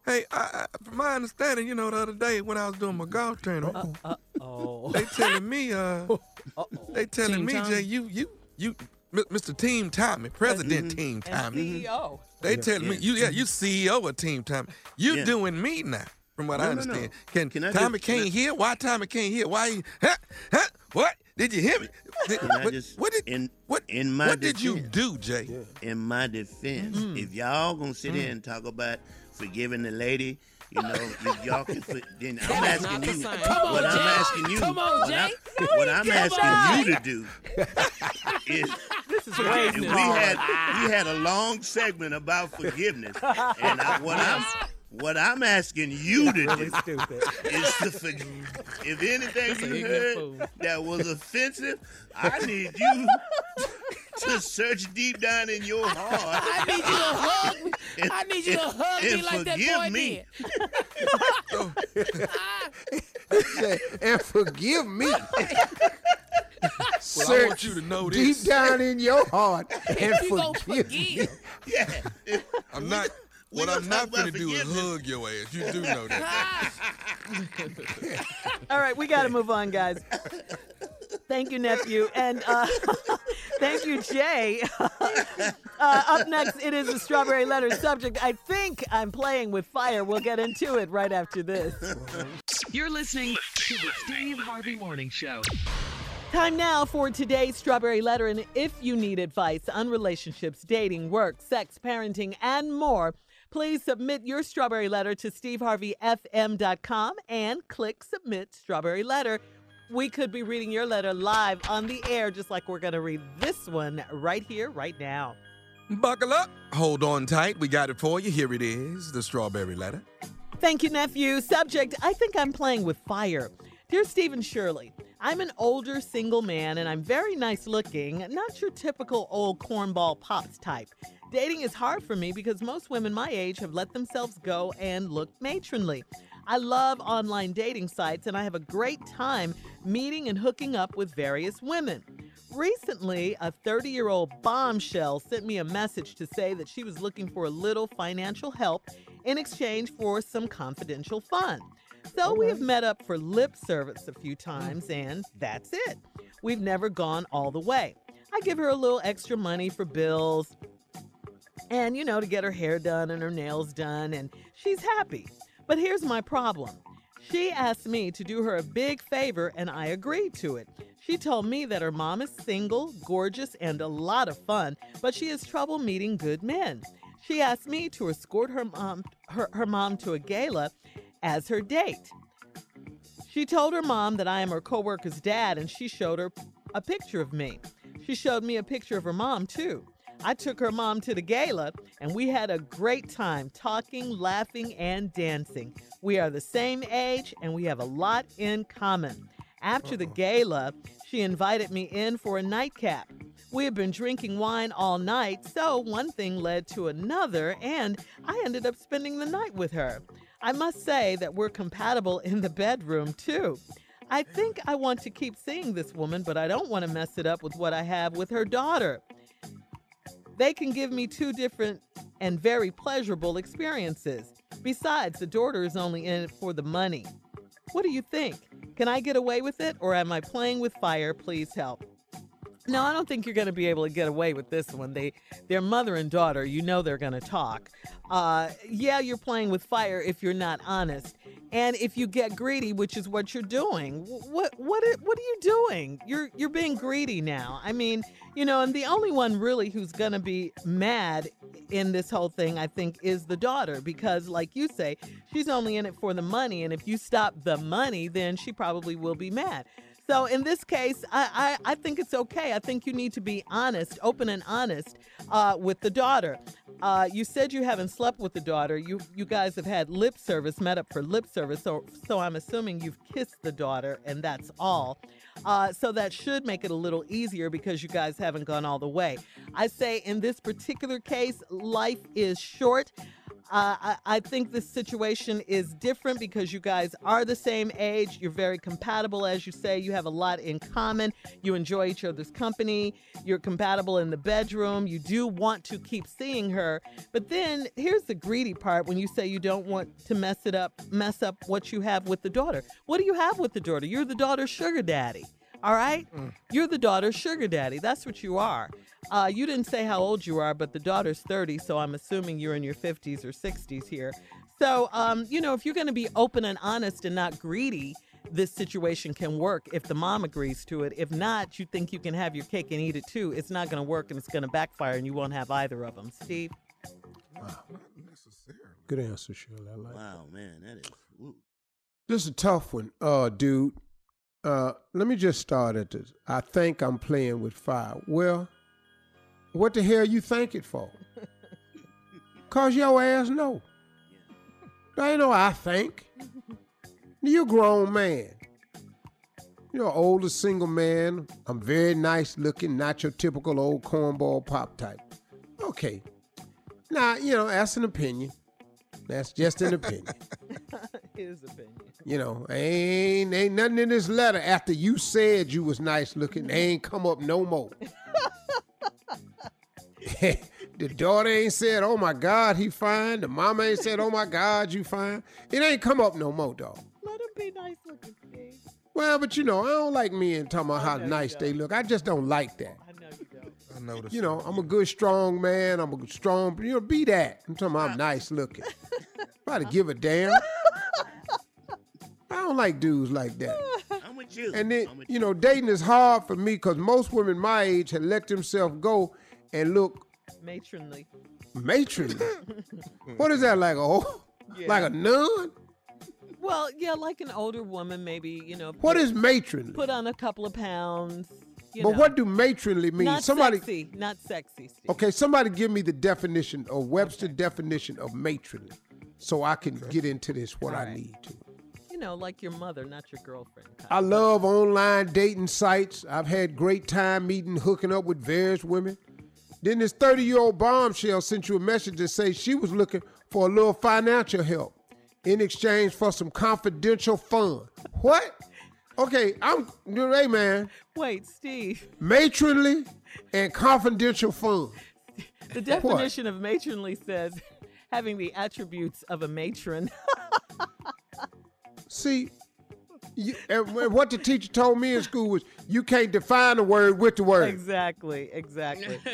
Hey, I, I, from my understanding, you know, the other day when I was doing my golf training, Oh. they telling me, uh, they telling Team me, Tommy? Jay, you, you, you, M- Mr. Team Tommy, President mm-hmm. Team Tommy. CEO. They telling me, you, yeah, you CEO of Team Tommy. You Yeah. doing me now, from what I No, no, no. understand. Can, Can I Tommy just- can can't I- hear? Why Tommy can't hear? Why? He, huh? Huh? What? Did you hear me? Did- Can I what, just- what did? in what? in my what did you defense- do, Jay? In my defense, hmm. if y'all gonna sit hmm. here and talk about forgiving the lady, you know, if y'all can, for, then I'm asking not the you. same. Come on, what I'm Jay. asking you. Come on, what Jay. I'm, what I'm asking you to do is This is way we too had hard. we had a long segment about forgiveness, and I, what I'm what I'm asking you to do Stupid. is to forgive. If anything you heard that was offensive, I need you to search deep down in your heart. I need you to hug me. And- I need you to and- hug me and like that boy me. did. and forgive me. Well, I want you to know this. deep this. down in your heart and You gonna forgive me. forgive. Yeah. I'm not. We What I'm not gonna do is hug your ass. You do know that. All right, we got to move on, guys. Thank you, nephew, and uh, thank you, Jay. uh, up next, it is a strawberry letter subject. I think I'm playing with fire. We'll get into it right after this. You're listening to the Steve Harvey Morning Show. Time now for today's strawberry letter. And if you need advice on relationships, dating, work, sex, parenting, and more, please submit your strawberry letter to steveharveyfm.com and click submit strawberry letter. We could be reading your letter live on the air, just like we're going to read this one right here, right now. Buckle up. Hold on tight. We got it for you. Here it is, the strawberry letter. Thank you, nephew. Subject I think I'm playing with fire. Dear Stephen Shirley, I'm an older single man and I'm very nice looking, not your typical old cornball pops type. Dating is hard for me because most women my age have let themselves go and look matronly. I love online dating sites and I have a great time meeting and hooking up with various women. Recently, a 30 year old bombshell sent me a message to say that she was looking for a little financial help in exchange for some confidential fun. So we have met up for lip service a few times, and that's it. We've never gone all the way. I give her a little extra money for bills and, you know, to get her hair done and her nails done, and she's happy. But here's my problem. She asked me to do her a big favor, and I agreed to it. She told me that her mom is single, gorgeous, and a lot of fun, but she has trouble meeting good men. She asked me to escort her mom, her, her mom to a gala as her date. She told her mom that I am her coworker's dad, and she showed her a picture of me. She showed me a picture of her mom, too. I took her mom to the gala, and we had a great time talking, laughing, and dancing. We are the same age, and we have a lot in common. After the uh-huh. gala, she invited me in for a nightcap. We had been drinking wine all night, so one thing led to another, and I ended up spending the night with her. I must say that we're compatible in the bedroom, too. I think I want to keep seeing this woman, but I don't want to mess it up with what I have with her daughter. They can give me two different and very pleasurable experiences. Besides, the daughter is only in it for the money. What do you think? Can I get away with it or am I playing with fire? Please help. No, I don't think you're going to be able to get away with this one. They, they're mother and daughter. You know they're going to talk. Uh, yeah, you're playing with fire if you're not honest, and if you get greedy, which is what you're doing. What, what, what are you doing? You're, you're being greedy now. I mean, you know, and the only one really who's going to be mad in this whole thing, I think, is the daughter because, like you say, she's only in it for the money, and if you stop the money, then she probably will be mad. So in this case, I, I, I, think it's okay. I think you need to be honest, open and honest uh, with the daughter. Uh, you said you haven't slept with the daughter. You you guys have had lip service, met up for lip service. So so I'm assuming you've kissed the daughter, and that's all. Uh, so that should make it a little easier because you guys haven't gone all the way. I say in this particular case, life is short. Uh, I, I, think this situation is different because you guys are the same age. You're very compatible, as you say. You have a lot in common. You enjoy each other's company. You're compatible in the bedroom. You do want to keep seeing her. But then here's the greedy part when you say you don't want to mess it up, mess up what you have with the daughter. What do you have with the daughter? You're the daughter's sugar daddy. All right? Mm. You're the daughter's sugar daddy. That's what you are. Uh, you didn't say how old you are, but the daughter's 30, so I'm assuming you're in your 50s or 60s here. So, um, you know, if you're going to be open and honest and not greedy, this situation can work if the mom agrees to it. If not, you think you can have your cake and eat it too. It's not going to work and it's going to backfire, and you won't have either of them. Steve? Wow. Not necessarily. Good answer, Shirley. I like wow, man, that is. Ooh. This is a tough one, uh, dude. Uh, let me just start at this. I think I'm playing with fire. Well, what the hell you think it for? Cause your ass know. Ain't no I think. You a grown man. You're an older single man. I'm very nice looking, not your typical old cornball pop type. Okay. Now, you know, that's an opinion. That's just an opinion. His opinion. You know, ain't ain't nothing in this letter after you said you was nice looking. They ain't come up no more. the daughter ain't said, "Oh my God, he fine." The mama ain't said, "Oh my God, you fine." It ain't come up no more, dog. Let him be nice looking, Steve. Well, but you know, I don't like men talking about how nice they look. I just don't like that. I noticed. You know, I'm a good, strong man. I'm a strong, you know, be that. I'm talking about I'm nice looking. Probably give a damn. I don't like dudes like that. I'm with you. And then, I'm you know, dating is hard for me because most women my age have let themselves go and look Matronly. matronly. what is that like? A Yeah. like a nun? Well, yeah, like an older woman, maybe you know. What put- is matronly? Put on a couple of pounds. But know. what do matronly mean? Not somebody sexy. Not sexy. Steve. Okay, somebody give me the definition, a Webster definition of matronly, so I can get into this what I need to. You know, like your mother, not your girlfriend. I love online dating sites. I've had great time meeting, hooking up with various women. Then this 30 year old bombshell sent you a message to say she was looking for a little financial help in exchange for some confidential fun. What? Okay, I'm, hey man, Wait, Steve. matronly and confidential fun. The definition of matronly says having the attributes of a matron. See, you, and what the teacher told me in school was you can't define a word with the word. exactly. Exactly.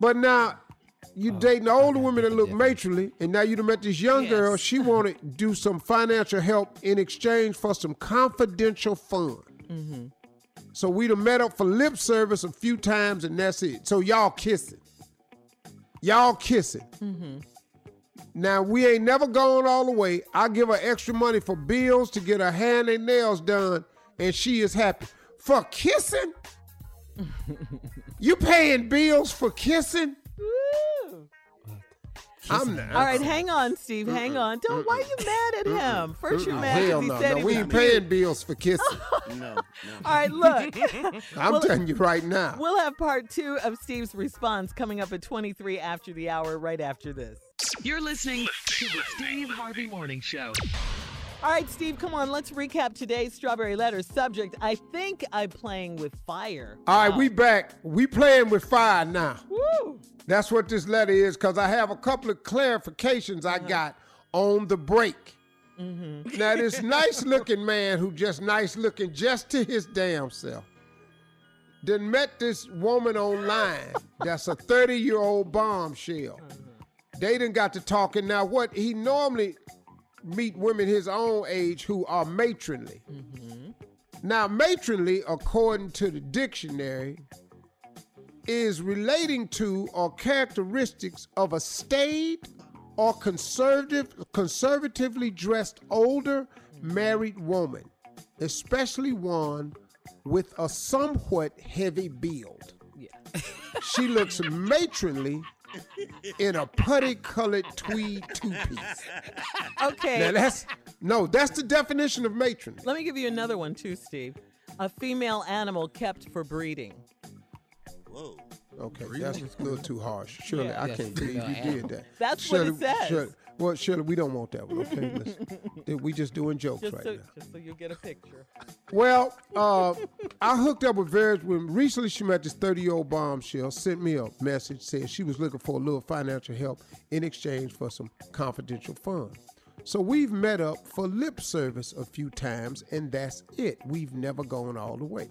But now you dating older women that look matronly, and now you done met this young girl. She wanted to do some financial help in exchange for some confidential fun. mm-hmm. So we done met up for lip service a few times, and that's it. So y'all kissing. Y'all kissing. Mm-hmm. Now we ain't never gone all the way. I give her extra money for bills to get her hair and nails done, and she is happy. For kissing? you paying bills for kissing? I'm not. All right, hang on, Steve. Hang on. Don't. Why are you mad at him? First you're oh, mad Hell because he no, said no. he We was ain't cute. paying bills for kissing. No, no. All right, look. I'm We'll- telling you right now. We'll have part two of Steve's response coming up at 23 after the hour, right after this. You're listening to the Steve Harvey Morning Show. All right, Steve, come on. Let's recap today's Strawberry Letter subject. I think I'm playing with fire. All right, we back. We playing with fire now. Woo! That's what this letter is, because I have a couple of clarifications I got on the break. Mm-hmm. Now, this nice looking man who just nice looking just to his damn self. Then met this woman online that's a 30 year old bombshell. They done got to talking. Now, what he normally meet women his own age who are matronly. Now, matronly, according to the dictionary, is relating to or characteristics of a staid or conservative, conservatively dressed older married woman, especially one with a somewhat heavy build. Yeah. she looks matronly in a putty colored tweed two piece. Okay. Now that's no, that's the definition of matron. Let me give you another one, too, Steve. A female animal kept for breeding. Whoa. Okay, that's a little too harsh. Surely Yeah. I Yes, can't believe you did that. That's what it says. Shirley, well, Shirley, we don't want that one. Okay, listen, we just doing jokes Just, right so, now. just so you'll get a picture. Well, uh, I hooked up with Verge when recently she met this 30 year old bombshell, sent me a message, saying she was looking for a little financial help in exchange for some confidential funds. So we've met up for lip service a few times, and that's it. We've never gone all the way.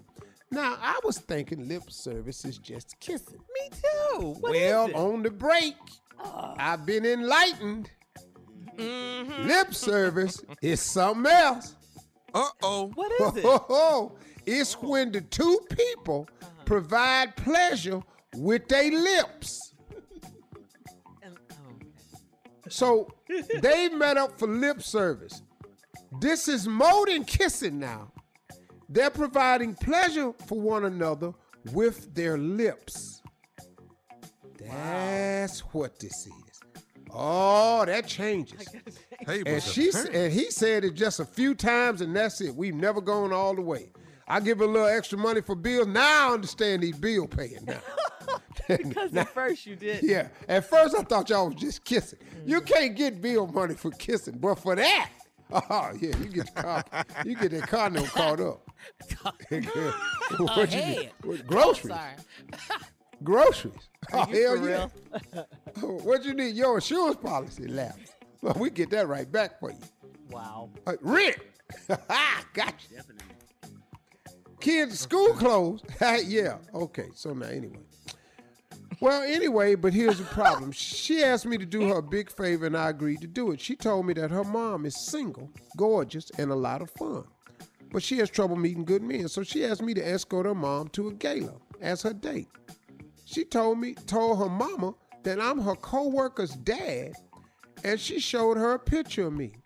Now, I was thinking lip service is just kissing. Me too. What well, on the break, I've been enlightened. Mm-hmm. Lip service is something else. Uh oh. What is it? it's when the two people provide pleasure with their lips. So they met up for lip service. This is more than kissing now. They're providing pleasure for one another with their lips. That's what this is. Oh, that changes. Hey, And she s- and he said it just a few times, and that's it. We've never gone all the way. I give her a little extra money for bills. Now I understand these bill paying now. Because at first you did. yeah. At first I thought y'all was just kissing. You mm. can't get bill money for kissing, but for that, oh yeah, you get the car, you get that car note caught up. what you Ahead. get? What, oh, groceries. Sorry. Groceries. Oh Are hell yeah. what you need? Your insurance policy lapse. Well, we get that right back for you. Wow. Uh, rent. Got you. Kids' school closed. yeah. Okay. So now, anyway. Well, anyway, but here's the problem. She asked me to do her a big favor, and I agreed to do it. She told me that her mom is single, gorgeous, and a lot of fun. But she has trouble meeting good men, so she asked me to escort her mom to a gala as her date. She told me, told her mama that I'm her co-worker's dad, and she showed her a picture of me.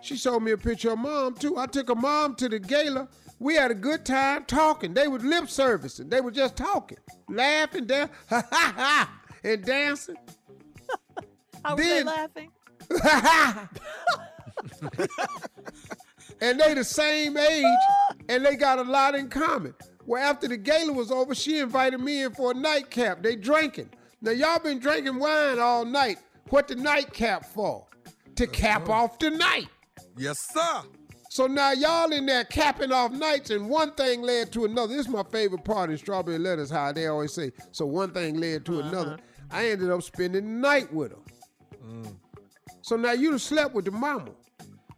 She showed me a picture of mom too. I took her mom to the gala. We had a good time talking. They was lip servicing. They were just talking, laughing, dan- ha ha ha, and dancing. How were they laughing? and they the same age, and they got a lot in common. Well, after the gala was over, she invited me in for a nightcap. They drinking. Now y'all been drinking wine all night. What the nightcap for? To cap uh-huh. off the night. Yes, sir. So now y'all in there capping off nights, and one thing led to another. This is my favorite part in Strawberry Letters, how they always say, so one thing led to uh-huh. another. I ended up spending the night with her. Mm. So now you done slept with the mama.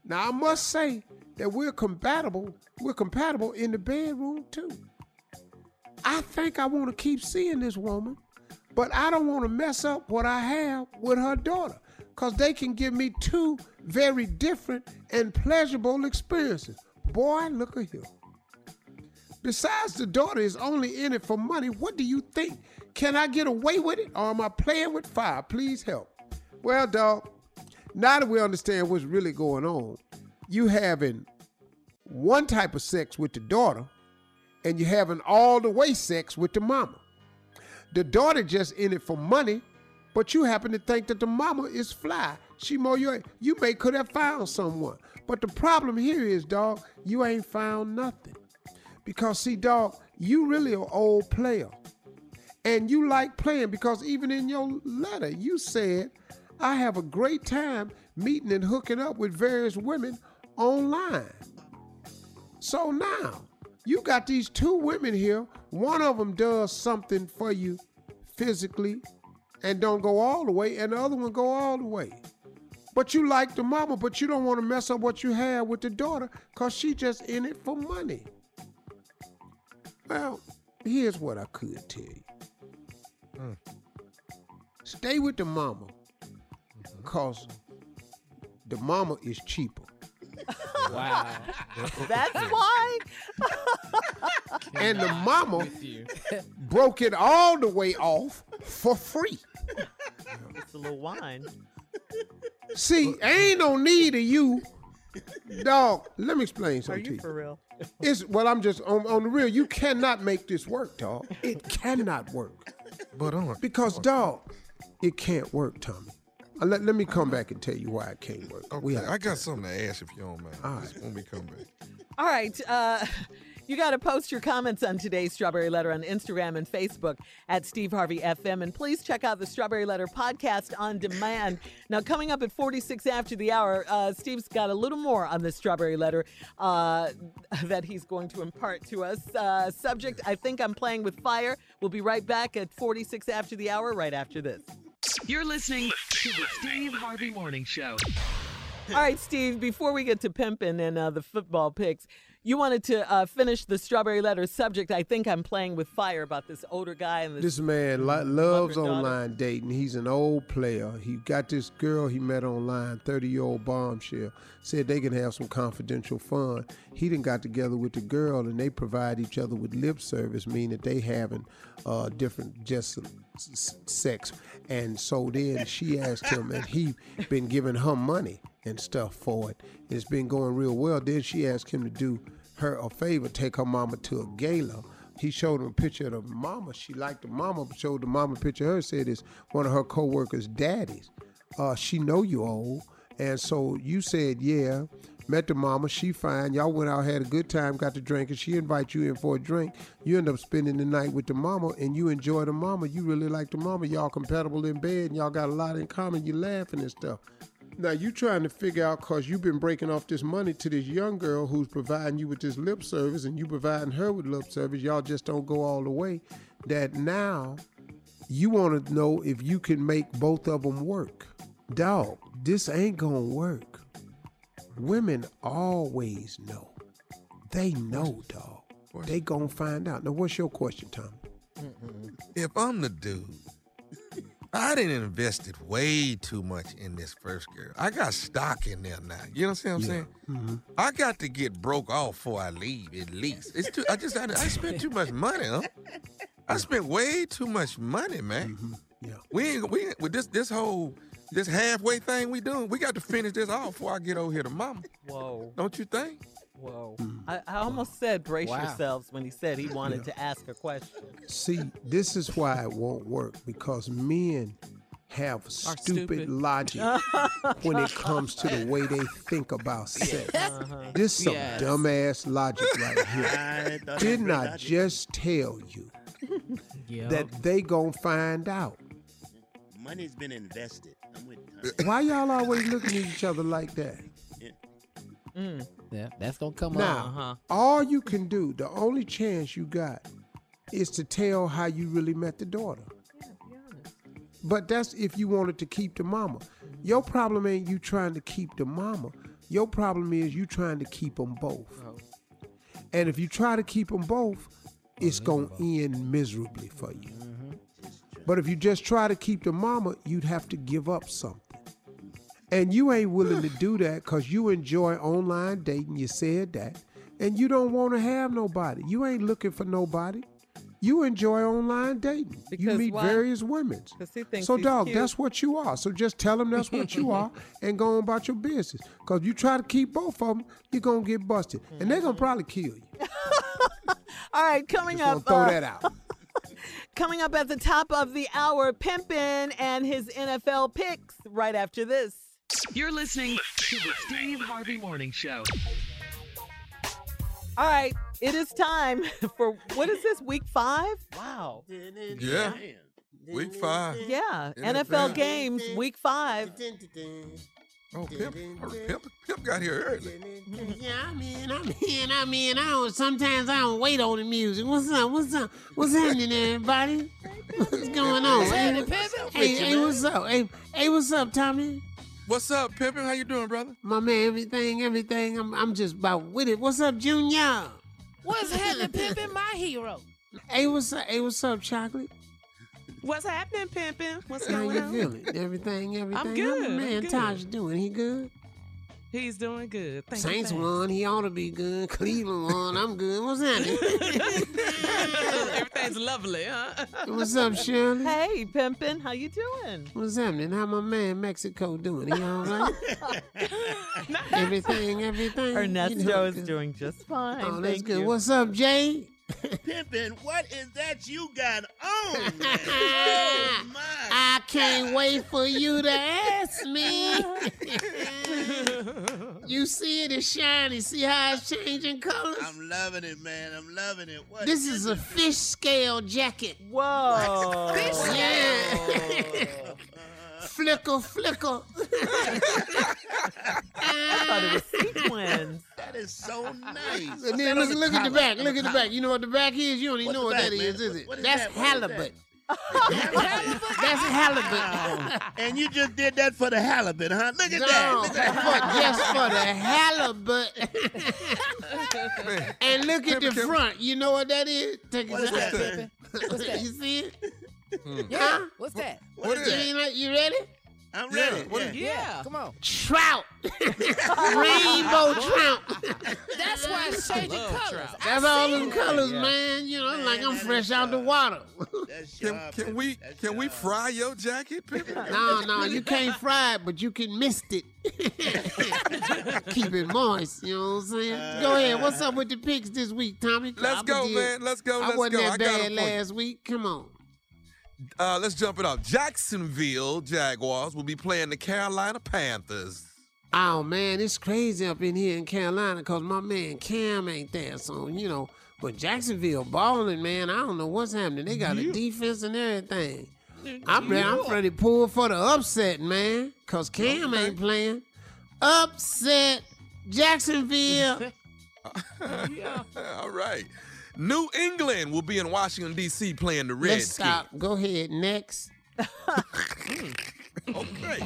Now I must say that we're compatible. We're compatible in the bedroom too. I think I want to keep seeing this woman, but I don't want to mess up what I have with her daughter, cause they can give me two very different and pleasurable experiences. Boy, look at here. Besides, the daughter is only in it for money. What do you think? Can I get away with it, or am I playing with fire? Please help. Well, dog, now that we understand what's really going on, you having one type of sex with the daughter and you're having all the way sex with the mama. The daughter just in it for money, but you happen to think that the mama is fly. She more you you may could have found someone. But the problem here is, dog, you ain't found nothing. Because see, dog, you really an old player. And you like playing because even in your letter, you said, I have a great time meeting and hooking up with various women online. So now, you got these two women here. One of them does something for you physically and don't go all the way, and the other one go all the way. But you like the mama, but you don't want to mess up what you have with the daughter because she just in it for money. Well, here's what I could tell you. Stay with the mama because the mama is cheaper. Wow. That's why. and the mama broke it all the way off for free. It's a little wine. See, ain't no need of you, dog. Let me explain Are something to you you. for real? It's well, I'm just on, on the real. You cannot make this work, dog. It cannot work. But on Because, uh, dog, it can't work, Tommy. Uh, let, let me come back and tell you why it can't work. Okay, have I got something to ask if you don't mind. All right. Just when we come back. All right. Uh, you got to post your comments on today's Strawberry Letter on Instagram and Facebook at Steve Harvey FM. And please check out the Strawberry Letter podcast on demand. Now, coming up at 46 after the hour, uh, Steve's got a little more on the Strawberry Letter uh, that he's going to impart to us. Uh, subject I think I'm playing with fire. We'll be right back at 46 after the hour, right after this. You're listening to the Steve Harvey Morning Show. All right, Steve, before we get to pimping and uh, the football picks, you wanted to uh, finish the strawberry letter subject. I think I'm playing with fire about this older guy and this. This man li- loves daughter. online dating. He's an old player. He got this girl he met online, 30 year old bombshell. Said they can have some confidential fun. He done got together with the girl and they provide each other with lip service, meaning that they having uh, different just sex. And so then she asked him, and he been giving her money and stuff for it. It's been going real well. Then she asked him to do her a favor, take her mama to a gala. He showed him a picture of the mama. She liked the mama, but showed the mama picture her. Said it's one of her co-workers' daddies. Uh, she know you old, and so you said yeah. Met the mama. She fine. Y'all went out, had a good time, got to drinking. She invite you in for a drink. You end up spending the night with the mama, and you enjoy the mama. You really like the mama. Y'all compatible in bed, and y'all got a lot in common. You laughing and stuff. Now you trying to figure out cause you've been breaking off this money to this young girl who's providing you with this lip service and you providing her with lip service. Y'all just don't go all the way. That now you want to know if you can make both of them work. Dog, this ain't gonna work. Women always know. They know, dog. They gonna find out. Now, what's your question, Tom? If I'm the dude, I didn't invested way too much in this first girl. I got stock in there now. You know what I'm saying? Mm-hmm. I got to get broke off before I leave. At least it's too. I just I, I spent too much money, huh? I spent way too much money, man. Mm-hmm. Yeah. We ain't we ain't- with this this whole this halfway thing we doing. We got to finish this off before I get over here to mama. Whoa. Don't you think? Whoa. Mm. I, I almost said brace Wow. yourselves when he said he wanted to ask a question. See, this is why it won't work because men have stupid, stupid. logic when it comes to the way they think about sex. This is some Yes. dumbass logic right here. thought Didn't that was I logic. just tell you that they gonna find out? Money's been invested. I'm with Tommy. Why y'all always looking at each other like that? Yeah, that's gonna come Now, uh-huh. all you can do, the only chance you got, is to tell how you really met the daughter. But that's if you wanted to keep the mama. Your problem ain't you trying to keep the mama. Your problem is you trying to keep them both. Oh. And if you try to keep them both, oh, it's going to end miserably for you. Mm-hmm. But if you just try to keep the mama, you'd have to give up something. And you ain't willing to do that because you enjoy online dating. You said that. And you don't want to have nobody. You ain't looking for nobody. You enjoy online dating. you meet why? various women. So, dog, cute. that's what you are. So just tell them that's what you are and go on about your business. Because you try to keep both of them, you're going to get busted. And they're going to probably kill you. All right, coming Just up. throw uh, that out. Coming up at the top of the hour, Pimpin and his NFL picks right after this. You're listening to the Steve Harvey Morning Show. All right, it is time for what is this, week five? Wow. Yeah. Week five. Yeah, NFL. NFL games, week five. Oh, Pimp, Pimp, Pimp got here early. Yeah, I'm in, I'm in, I'm in. I don't, sometimes I don't wait on the music. What's up? What's up? What's happening, everybody? What's going on? Hey. Hey, hey, what's up? Hey, hey, what's up, Tommy? What's up, Pimpin'? How you doing, brother? My man, everything, everything. I'm, I'm just about with it. What's up, Junior? What's happening, Pimpin'? My hero. Hey, what's up? Hey, what's up, Chocolate? What's happening, Pimpin'? What's How going you on? feeling? Everything, everything. I'm How good. my I'm man good. Taj doing? He good? He's doing good. Thank Saints you. won. He ought to be good. Cleveland won. I'm good. What's happening? Everything's lovely, huh? What's up, Shirley? Hey, Pimpin, how you doing? What's happening? How my man Mexico doing? He all right? everything, everything. Ernesto You know, is doing just fine. Oh, that's Thank good. you. What's up, Jay? Pimpin', what is that you got on? man? oh, my. I can't wait for you to ask me. You see it is shiny. See how it's changing colors? I'm loving it, man. I'm loving it. What This is a fish scale jacket. Whoa. Yeah. flicker, flicker. I thought it was sequins. That is so nice. And then look, look at the back. Look at the back. You know what the back is? You don't even What's know what back, that is, man? is it? What is That's that? What is that? Halibut. That's a halibut. And you just did that for the halibut, huh? Look at No, that. Look at for, just for the halibut. and look at the front. You know what that is? Take What a is shot. that? What's that? You see it? Hmm. Yeah. What's that? What, What is You, that? like- you ready? I'm Yeah, ready. what yeah. is- Yeah. Come on. Trout. Rainbow trout. That's why it's changing Love colors. trout. I That's all see them colors, Yeah. man. You know, Man, like I'm fresh out the water. Can, can we That's can we fry your jacket, Pimpin'? No, no, you can't fry it, but you can mist it. Keep it moist. You know what I'm saying? go ahead. What's up with the picks this week, Tommy? Let's I go, did- man. Let's go. I Let's wasn't go. that I bad last week. Come on. Uh, let's jump it off. Jacksonville Jaguars will be playing the Carolina Panthers. Oh man, it's crazy up in here in Carolina because my man Cam ain't there. So you know, but Jacksonville balling, man. I don't know what's happening. They got a defense and everything. I'm ready. I'm ready to pull for the upset, man. Cause Cam ain't playing. Upset, Jacksonville. yeah. All right. New England will be in Washington, D.C. playing the Let's Redskins. stop. Go ahead. Next. Okay.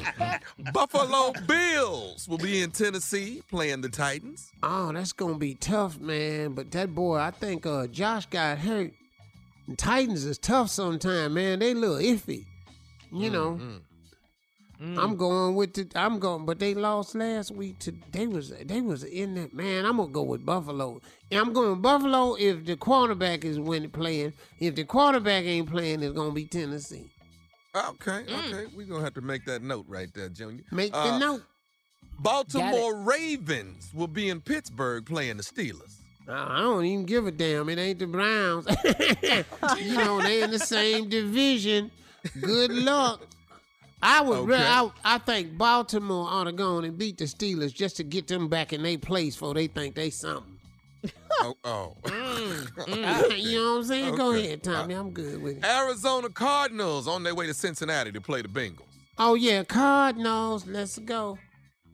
Buffalo Bills will be in Tennessee playing the Titans. Oh, that's gonna be tough, man. But that boy, I think uh, Josh got hurt. Titans is tough sometimes, man. They little iffy. You know. I'm going with the I'm going but they lost last week to they was they was in that man, I'm gonna go with Buffalo. And I'm going with Buffalo if the quarterback is winning playing. If the quarterback ain't playing, it's gonna be Tennessee. Okay, okay. We're going to have to make that note right there, Junior. Make the Uh, note. Baltimore Ravens will be in Pittsburgh playing the Steelers. I don't even give a damn. It ain't the Browns. you know, they in the same division. Good luck. I would Okay. re- I, I think Baltimore ought to go on and beat the Steelers just to get them back in their place before they think they something. oh, oh. Mm, mm. you know what I'm saying? Go ahead, Tommy. I'm good with it. Arizona Cardinals on their way to Cincinnati to play the Bengals. Oh yeah, Cardinals. Let's go.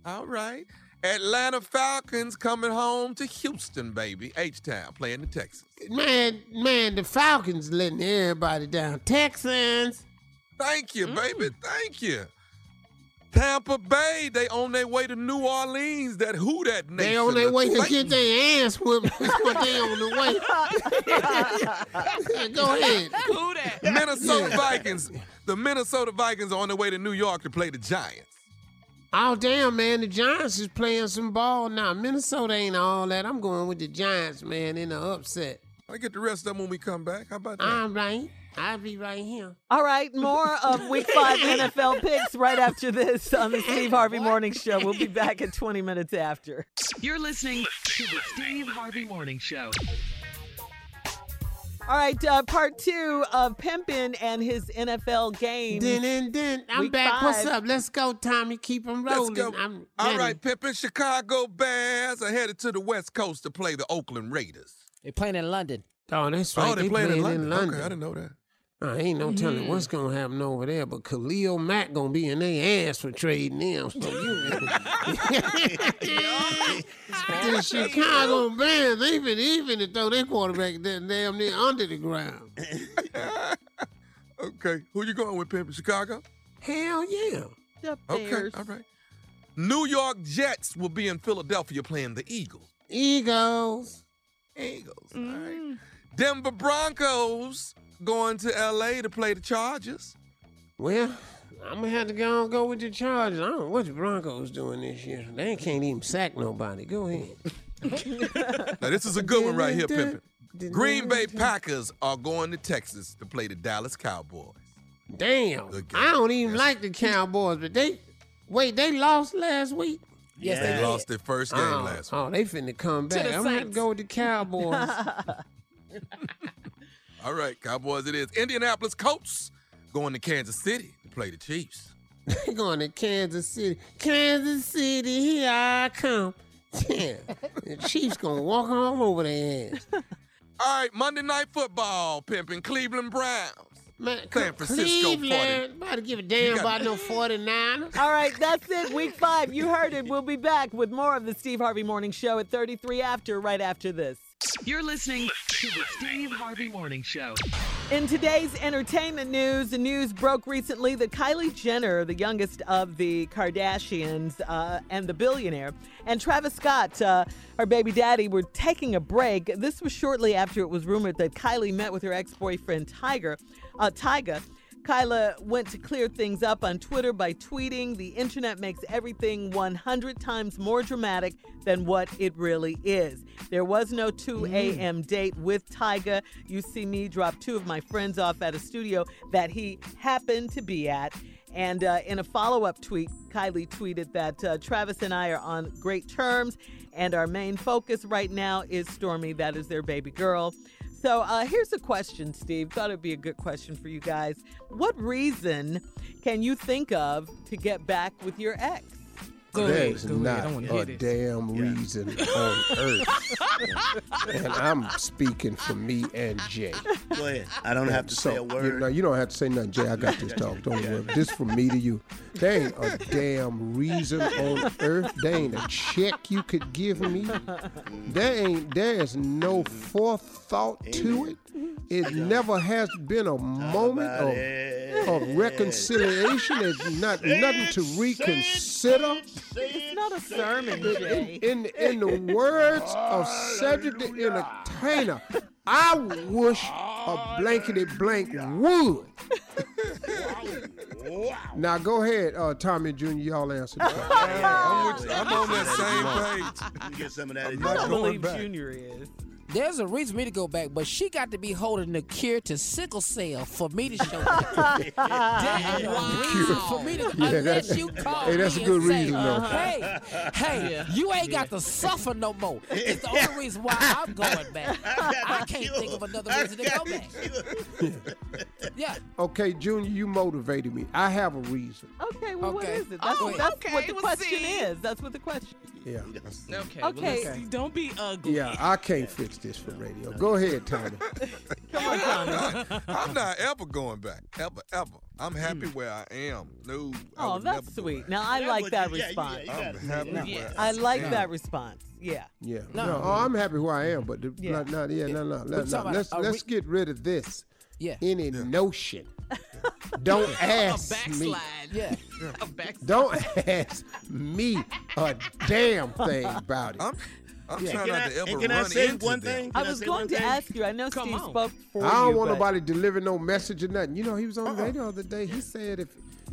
All right. Atlanta Falcons coming home to Houston, baby. H-Town playing the Texans. Man, man, the Falcons letting everybody down. Texans. Thank you, baby. Thank you. Tampa Bay, they on their way to New Orleans. That who that nation. They on their way to get their ass whooped. That's what they on the way. Go ahead. Who that? Minnesota Yeah. Vikings. The Minnesota Vikings are on their way to New York to play the Giants. Oh damn, man! The Giants is playing some ball now. Minnesota ain't all that. I'm going with the Giants, man, in the upset. I get the rest of them when we come back. How about that? All right, I'll be right here. All right, more of Week Five NFL picks right after this on the Steve Harvey Morning Show. We'll be back at 20 minutes after. You're listening to the Steve Harvey Morning Show. All right, uh, part two of Pimpin' and his NFL game. Then and then I'm Week back. What's up? Let's go, Tommy. Keep them Let's rolling. go. I'm All ready. right, Pimpin'. Chicago Bears are headed to the West Coast to play the Oakland Raiders. They playing in London. Oh, that's Oh, right. they playing playing in London. in Okay, I didn't know that. Uh, ain't no telling Mm-hmm. what's gonna happen over there, but Khalil Mack gonna be in their ass for trading them. So you the Chicago Bears, they even even to throw their quarterback that damn near under the ground. Okay, who you going with, Pimpin'? Chicago? Hell yeah. The Bears. Okay, all right. New York Jets will be in Philadelphia playing the Eagles. Eagles. Eagles. All right. Denver Broncos going to L.A. to play the Chargers. Well, I'm gonna have to go and go with the Chargers. I don't know what the Broncos doing this year. They can't even sack nobody. Go ahead. Now this is a good one right here, Pimpin'. Green Bay Packers are going to Texas to play the Dallas Cowboys. Damn. I don't even like the Cowboys, but they wait, they lost last week. Yes, They they lost their first game oh, last oh, week. oh, they finna come back. the I'm gonna have to go with the Cowboys. All right, Cowboys it is. Indianapolis Colts going to Kansas City to play the Chiefs. They going to Kansas City. Kansas City, here I come. Yeah. the Chiefs gonna walk all over their ass. All right, Monday Night Football, pimping Cleveland Browns. Man, San Francisco 40. Cleveland, about to give a damn got- about no 49ers. All right, that's it. Week five. You heard it. We'll be back with more of the Steve Harvey Morning Show at 33 after, right after this. You're listening to the Steve Harvey Morning Show. In today's entertainment news, the news broke recently that Kylie Jenner, the youngest of the Kardashians uh, and the billionaire, and Travis Scott, uh, her baby daddy, were taking a break. This was shortly after it was rumored that Kylie met with her ex-boyfriend Tiger, uh, Tyga. Kylie went to clear things up on Twitter by tweeting, The internet makes everything 100 times more dramatic than what it really is. There was no 2 a.m. date with Tyga. You see me drop two of my friends off at a studio that he happened to be at. And uh, in a follow up tweet, Kylie tweeted that uh, Travis and I are on great terms, and our main focus right now is Stormi. That is their baby girl. So uh, here's a question, Steve. Thought it'd be a good question for you guys. What reason can you think of to get back with your ex? Go ahead, There's go not wanna a damn reason on earth. and I'm speaking for me and Jay. Go ahead. I don't have to so, say a You, word. no, you don't have to say nothing, Jay. I got this talk. Don't worry. This from me to you. There ain't a damn reason on earth. There ain't a check you could give me. There ain't. There is no forethought to it. It never has been a moment of, of reconciliation. There's not nothing to reconsider. It's not a sermon, Jay. In, in, in the words of Cedric the Entertainer, I wish a blankety blank would. Now go ahead, uh, Tommy Jr. Y'all answer the question. I'm, with you. I'm on that same page. Let me get some of that. in not there. I going believe back. Junior is. There's a reason for me to go back, but she got to be holding the cure to sickle cell for me to show up. That ain't a reason for me to, Yeah, unless that- you call hey, that's me a good and say, reason, though. Hey, hey, you ain't got to suffer no more. It's the only reason why I'm going back. I can't think of another reason to go back. Yeah. Okay, Junior, you motivated me. I have a reason. Okay, well, Okay. is it? That's, Oh, that's okay, what the well, question see. is. That's what the question Yeah. Okay. Okay. Well, let's- don't be ugly. Yeah, I can't fix this for radio. Go ahead, Tommy. Come on, Tommy. I'm not ever going back. Ever, ever. I'm happy where I am. No. I Oh, would that's never go sweet. back. Now, I Yeah, like that yeah, response. yeah, you I'm happy yeah. where I like am. that response. Yeah. Yeah. No. No, oh, I'm happy who I am, but the, Yeah. not, not, yeah, no, no, no, talking about Let's a let's re- get rid of this. Yeah. Any notion. Don't A ask me. backslide. Yeah. A. Don't ask me a damn thing about it. I'm, I'm And trying can not I, to ever and can I say into one them. thing? I was say going to thing? ask you. I know Come Steve on. spoke for I don't you. want but- nobody delivering no message or nothing. You know, he was on the uh-uh. radio the other day. He said if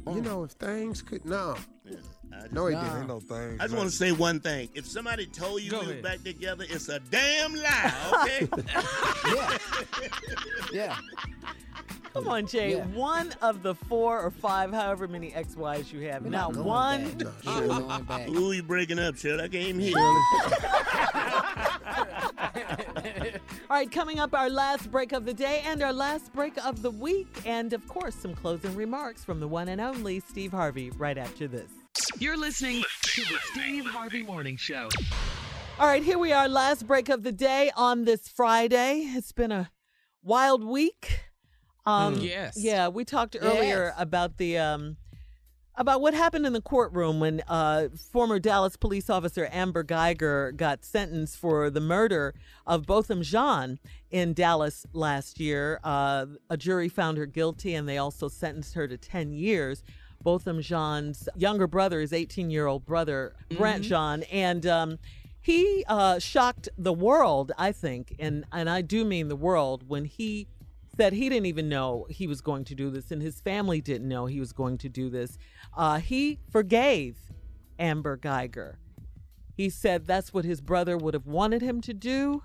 you uh-uh. know if things could no. I just- No, he Nah. didn't. Ain't no thing. I just want to say one thing. If somebody told you Go we were back together, it's a damn lie, okay? Yeah. Yeah. Come on, Jay. Yeah. One of the four or five, however many ex-wives you have. We're Now, not going one. back. No, We're going back. Who you breaking up, Shirley? I can't even hear. All All right, coming up, our last break of the day and our last break of the week, and of course, some closing remarks from the one and only Steve Harvey right after this. You're listening to the Steve Harvey Morning Show. All right, here we are, last break of the day on this Friday. It's been a wild week. Um, Mm. Yes. Yeah, we talked earlier Yes. about the um, about what happened in the courtroom when uh, former Dallas police officer Amber Guyger got sentenced for the murder of Botham Jean in Dallas last year. Uh, a jury found her guilty, and they also sentenced her to ten years. Botham Jean's younger brother, his 18 year old brother, Brandt Mhm. Jean, and um, he uh, shocked the world, I think, and and I do mean the world when he said he didn't even know he was going to do this, and his family didn't know he was going to do this. Uh, he forgave Amber Guyger. He said that's what his brother would have wanted him to do.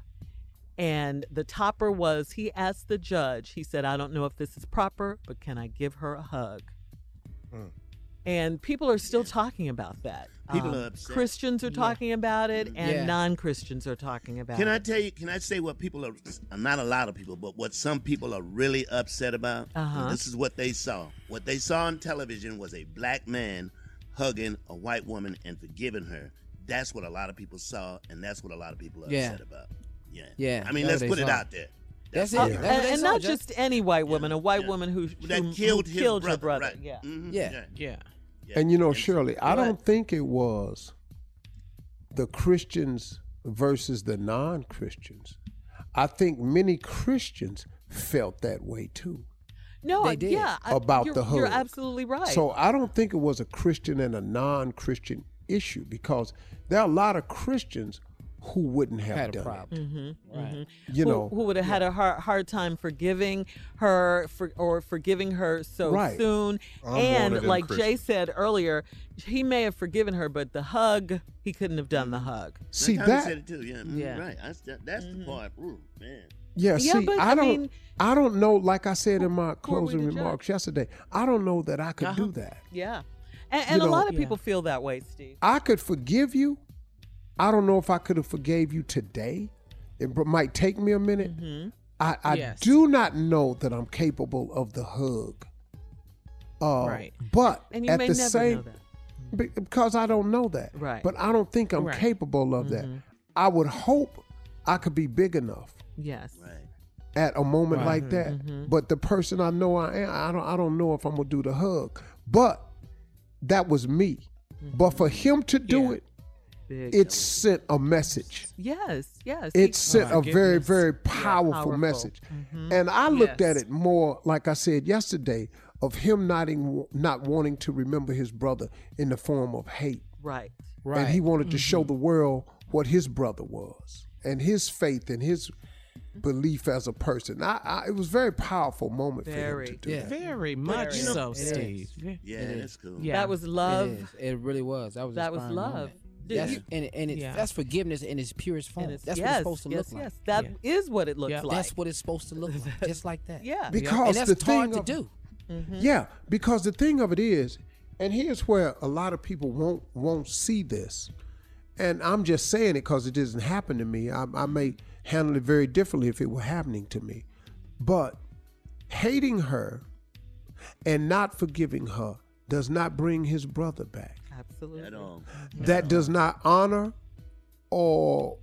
And the topper was he asked the judge, he said, I don't know if this is proper, but can I give her a hug? And people are still talking about that. People Um, are upset. Christians are Yeah. talking about it, and Yeah. non Christians are talking about Can it. Can I tell you? Can I say what people are? Not a lot of people, but what some people are really upset about. Uh-huh. This is what they saw. What they saw on television was a black man hugging a white woman and forgiving her. That's what a lot of people saw, and that's what a lot of people are Yeah. upset about. Yeah. Yeah, I mean, let's put they it out there. That's it. Uh, That's and and not Judge. just any white woman, a white woman who, That who, killed who his killed her brother, brother. right. Yeah. Mhm. Yeah. Yeah. And you know, Shirley, I don't think it was the Christians versus the non Christians. I think many Christians felt that way too No, They I- did. yeah, I- about the hug. You're absolutely right. So I don't think it was a Christian and a non Christian issue because there are a lot of Christians who wouldn't have Had a done problem. it. Mm-hmm, Right. mhm. You who, know, who would have had a hard, hard time forgiving her for, or forgiving her so Right. soon. I'm and of them like Jay said earlier, he may have forgiven her, but the hug, he couldn't have done the hug. See, that- said it too. Yeah. mhm, Yeah. Right. That's, that, that's the part. Ooh, man. Yeah, Yeah, see, but, I I don't, mean- I don't know. Like I said in my who are we closing to judge? remarks yesterday, I don't know that I could do that. Yeah. And, and a know- lot of Yeah. people feel that way, Steve. I could forgive you. I don't know if I could have forgave you today. It might take me a minute. Mm-hmm. I, I Yes. do not know that I'm capable of the hug. Uh, Right. But And you at may the never same, know that. because I don't know that. Right. But I don't think I'm Right. capable of that. Mhm. I would hope I could be big enough Yes. Right. at a moment Right. like that. Mhm. But the person I know I am, I don't I don't know if I'm gonna do the hug. But that was me. But for him to do Yeah. it, Big. it sent a message. yes, yes. It He- sent a very, Forgiveness. very Yeah, powerful, powerful. message. Mhm. And I looked at it more, like I said yesterday, of him not, in, not wanting to remember his brother in the form of hate. Right. Right. And he wanted to show Mm-hmm. the world what his brother was and his faith and his belief as a person. I, I, it was a very powerful moment for him Very. to do Yeah. that. Very much Very. so, It is. Steve. Yeah, It is. that's cool. Yeah. That was love. It is. It really was. That was That was love. moment. Did That's you- and and it, Yeah. that's forgiveness in its purest form. It's- that's yes, what it's supposed to yes, look yes. like. That is Yeah. what it looks Yeah. like. That's what it's supposed to look like, just like that. yeah. Because and that's the hard thing to do. Mm-hmm. Yeah, because the thing of it is, and here's where a lot of people won't won't see this, and I'm just saying it because it doesn't happen to me. I, I may handle it very differently if it were happening to me, but hating her and not forgiving her does not bring his brother back. Absolutely. At all. That um, does not honor or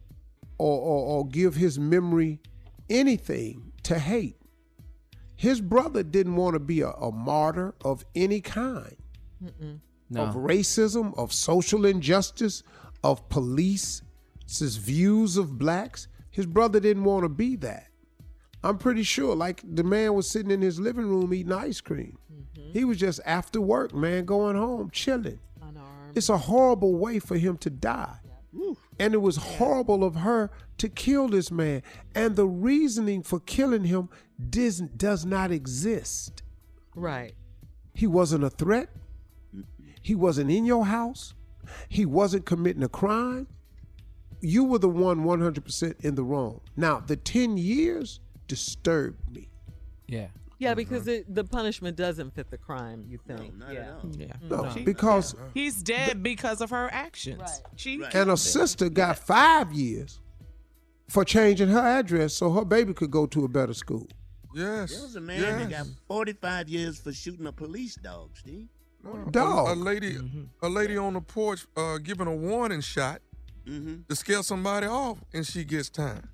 or, or, or give his memory anything to hate. His brother didn't want to be a, a martyr of any kind No. of racism, of social injustice, of police's views of blacks. His brother didn't want to be that. I'm pretty sure, like the man was sitting in his living room eating ice cream. Mm-hmm. He was just after work, man, going home, chilling. Unarmed. It's a horrible way for him to die. And it was horrible of her to kill this man. And the reasoning for killing him does, does not exist. Right. He wasn't a threat. He wasn't in your house. He wasn't committing a crime. You were the one 100% in the wrong. Now, the 10 years disturbed me. Yeah. Yeah, because it, the punishment doesn't fit the crime. You think? not yeah. at all. Yeah. No, She- because he's dead because of her actions. Right. She Right. and a sister got five years. for changing her address so her baby could go to a better school. Yes. There was a man that got 45 years for shooting a police dog, Steve. Dog. A, a lady, a lady on the porch uh, giving a warning shot Mm-hmm. to scare somebody off, and she gets time.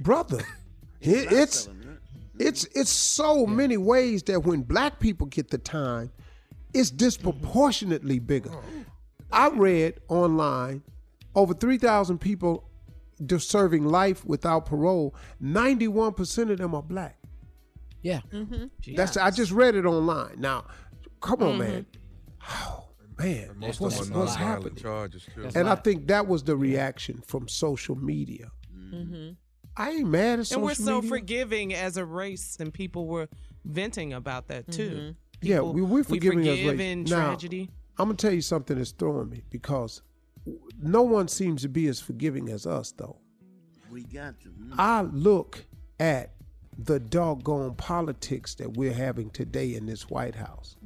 brother. It, it's it's it's so many ways that when black people get the time, it's disproportionately bigger. I read online over three thousand people serving life without parole. Ninety one percent of them are black. Yeah. Mm-hmm. That's I just read it online. Now, come on, Mm-hmm. man. Oh, man, Most what's, of what's nonviolent happening? charges and I think that was the reaction from social media. Mm-hmm. I ain't mad at social and we're so media. forgiving as a race, and people were venting about that too. Mm-hmm. Yeah, People- we, we're forgiving we us forgive race. in Now, tragedy. I'm gonna tell you something that's throwing me because no one seems to be as forgiving as us, though. We got to. mm. I look at the doggone politics that we're having today in this White House,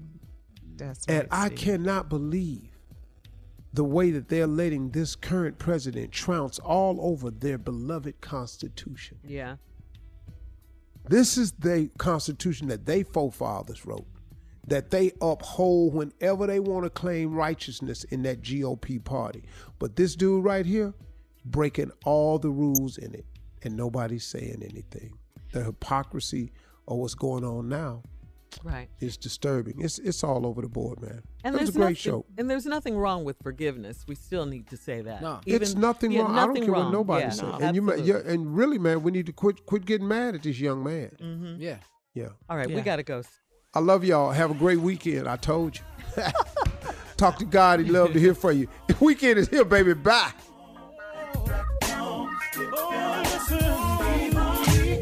That's and right, I cannot believe the way that they're letting this current president trounce all over their beloved Constitution. Yeah. This is the Constitution that they forefathers wrote, that they uphold whenever they want to claim righteousness in that GOP party. But this dude right here, breaking all the rules in it, and nobody's saying anything. The hypocrisy of what's going on now Right. is disturbing. It's it's all over the board, man. And it was there's a great nothing, show. And there's nothing wrong with forgiveness. We still need to say that. No. it's nothing yeah, wrong. I don't nothing care wrong. what nobody Yeah, says. no, and you, absolutely. yeah, and really, man, we need to quit quit getting mad at this young man. Mm-hmm. Yeah. Yeah. All right, we got to go. I love y'all. Have a great weekend. I told you. Talk to God. He'd love to hear from you. weekend is here, baby. Bye.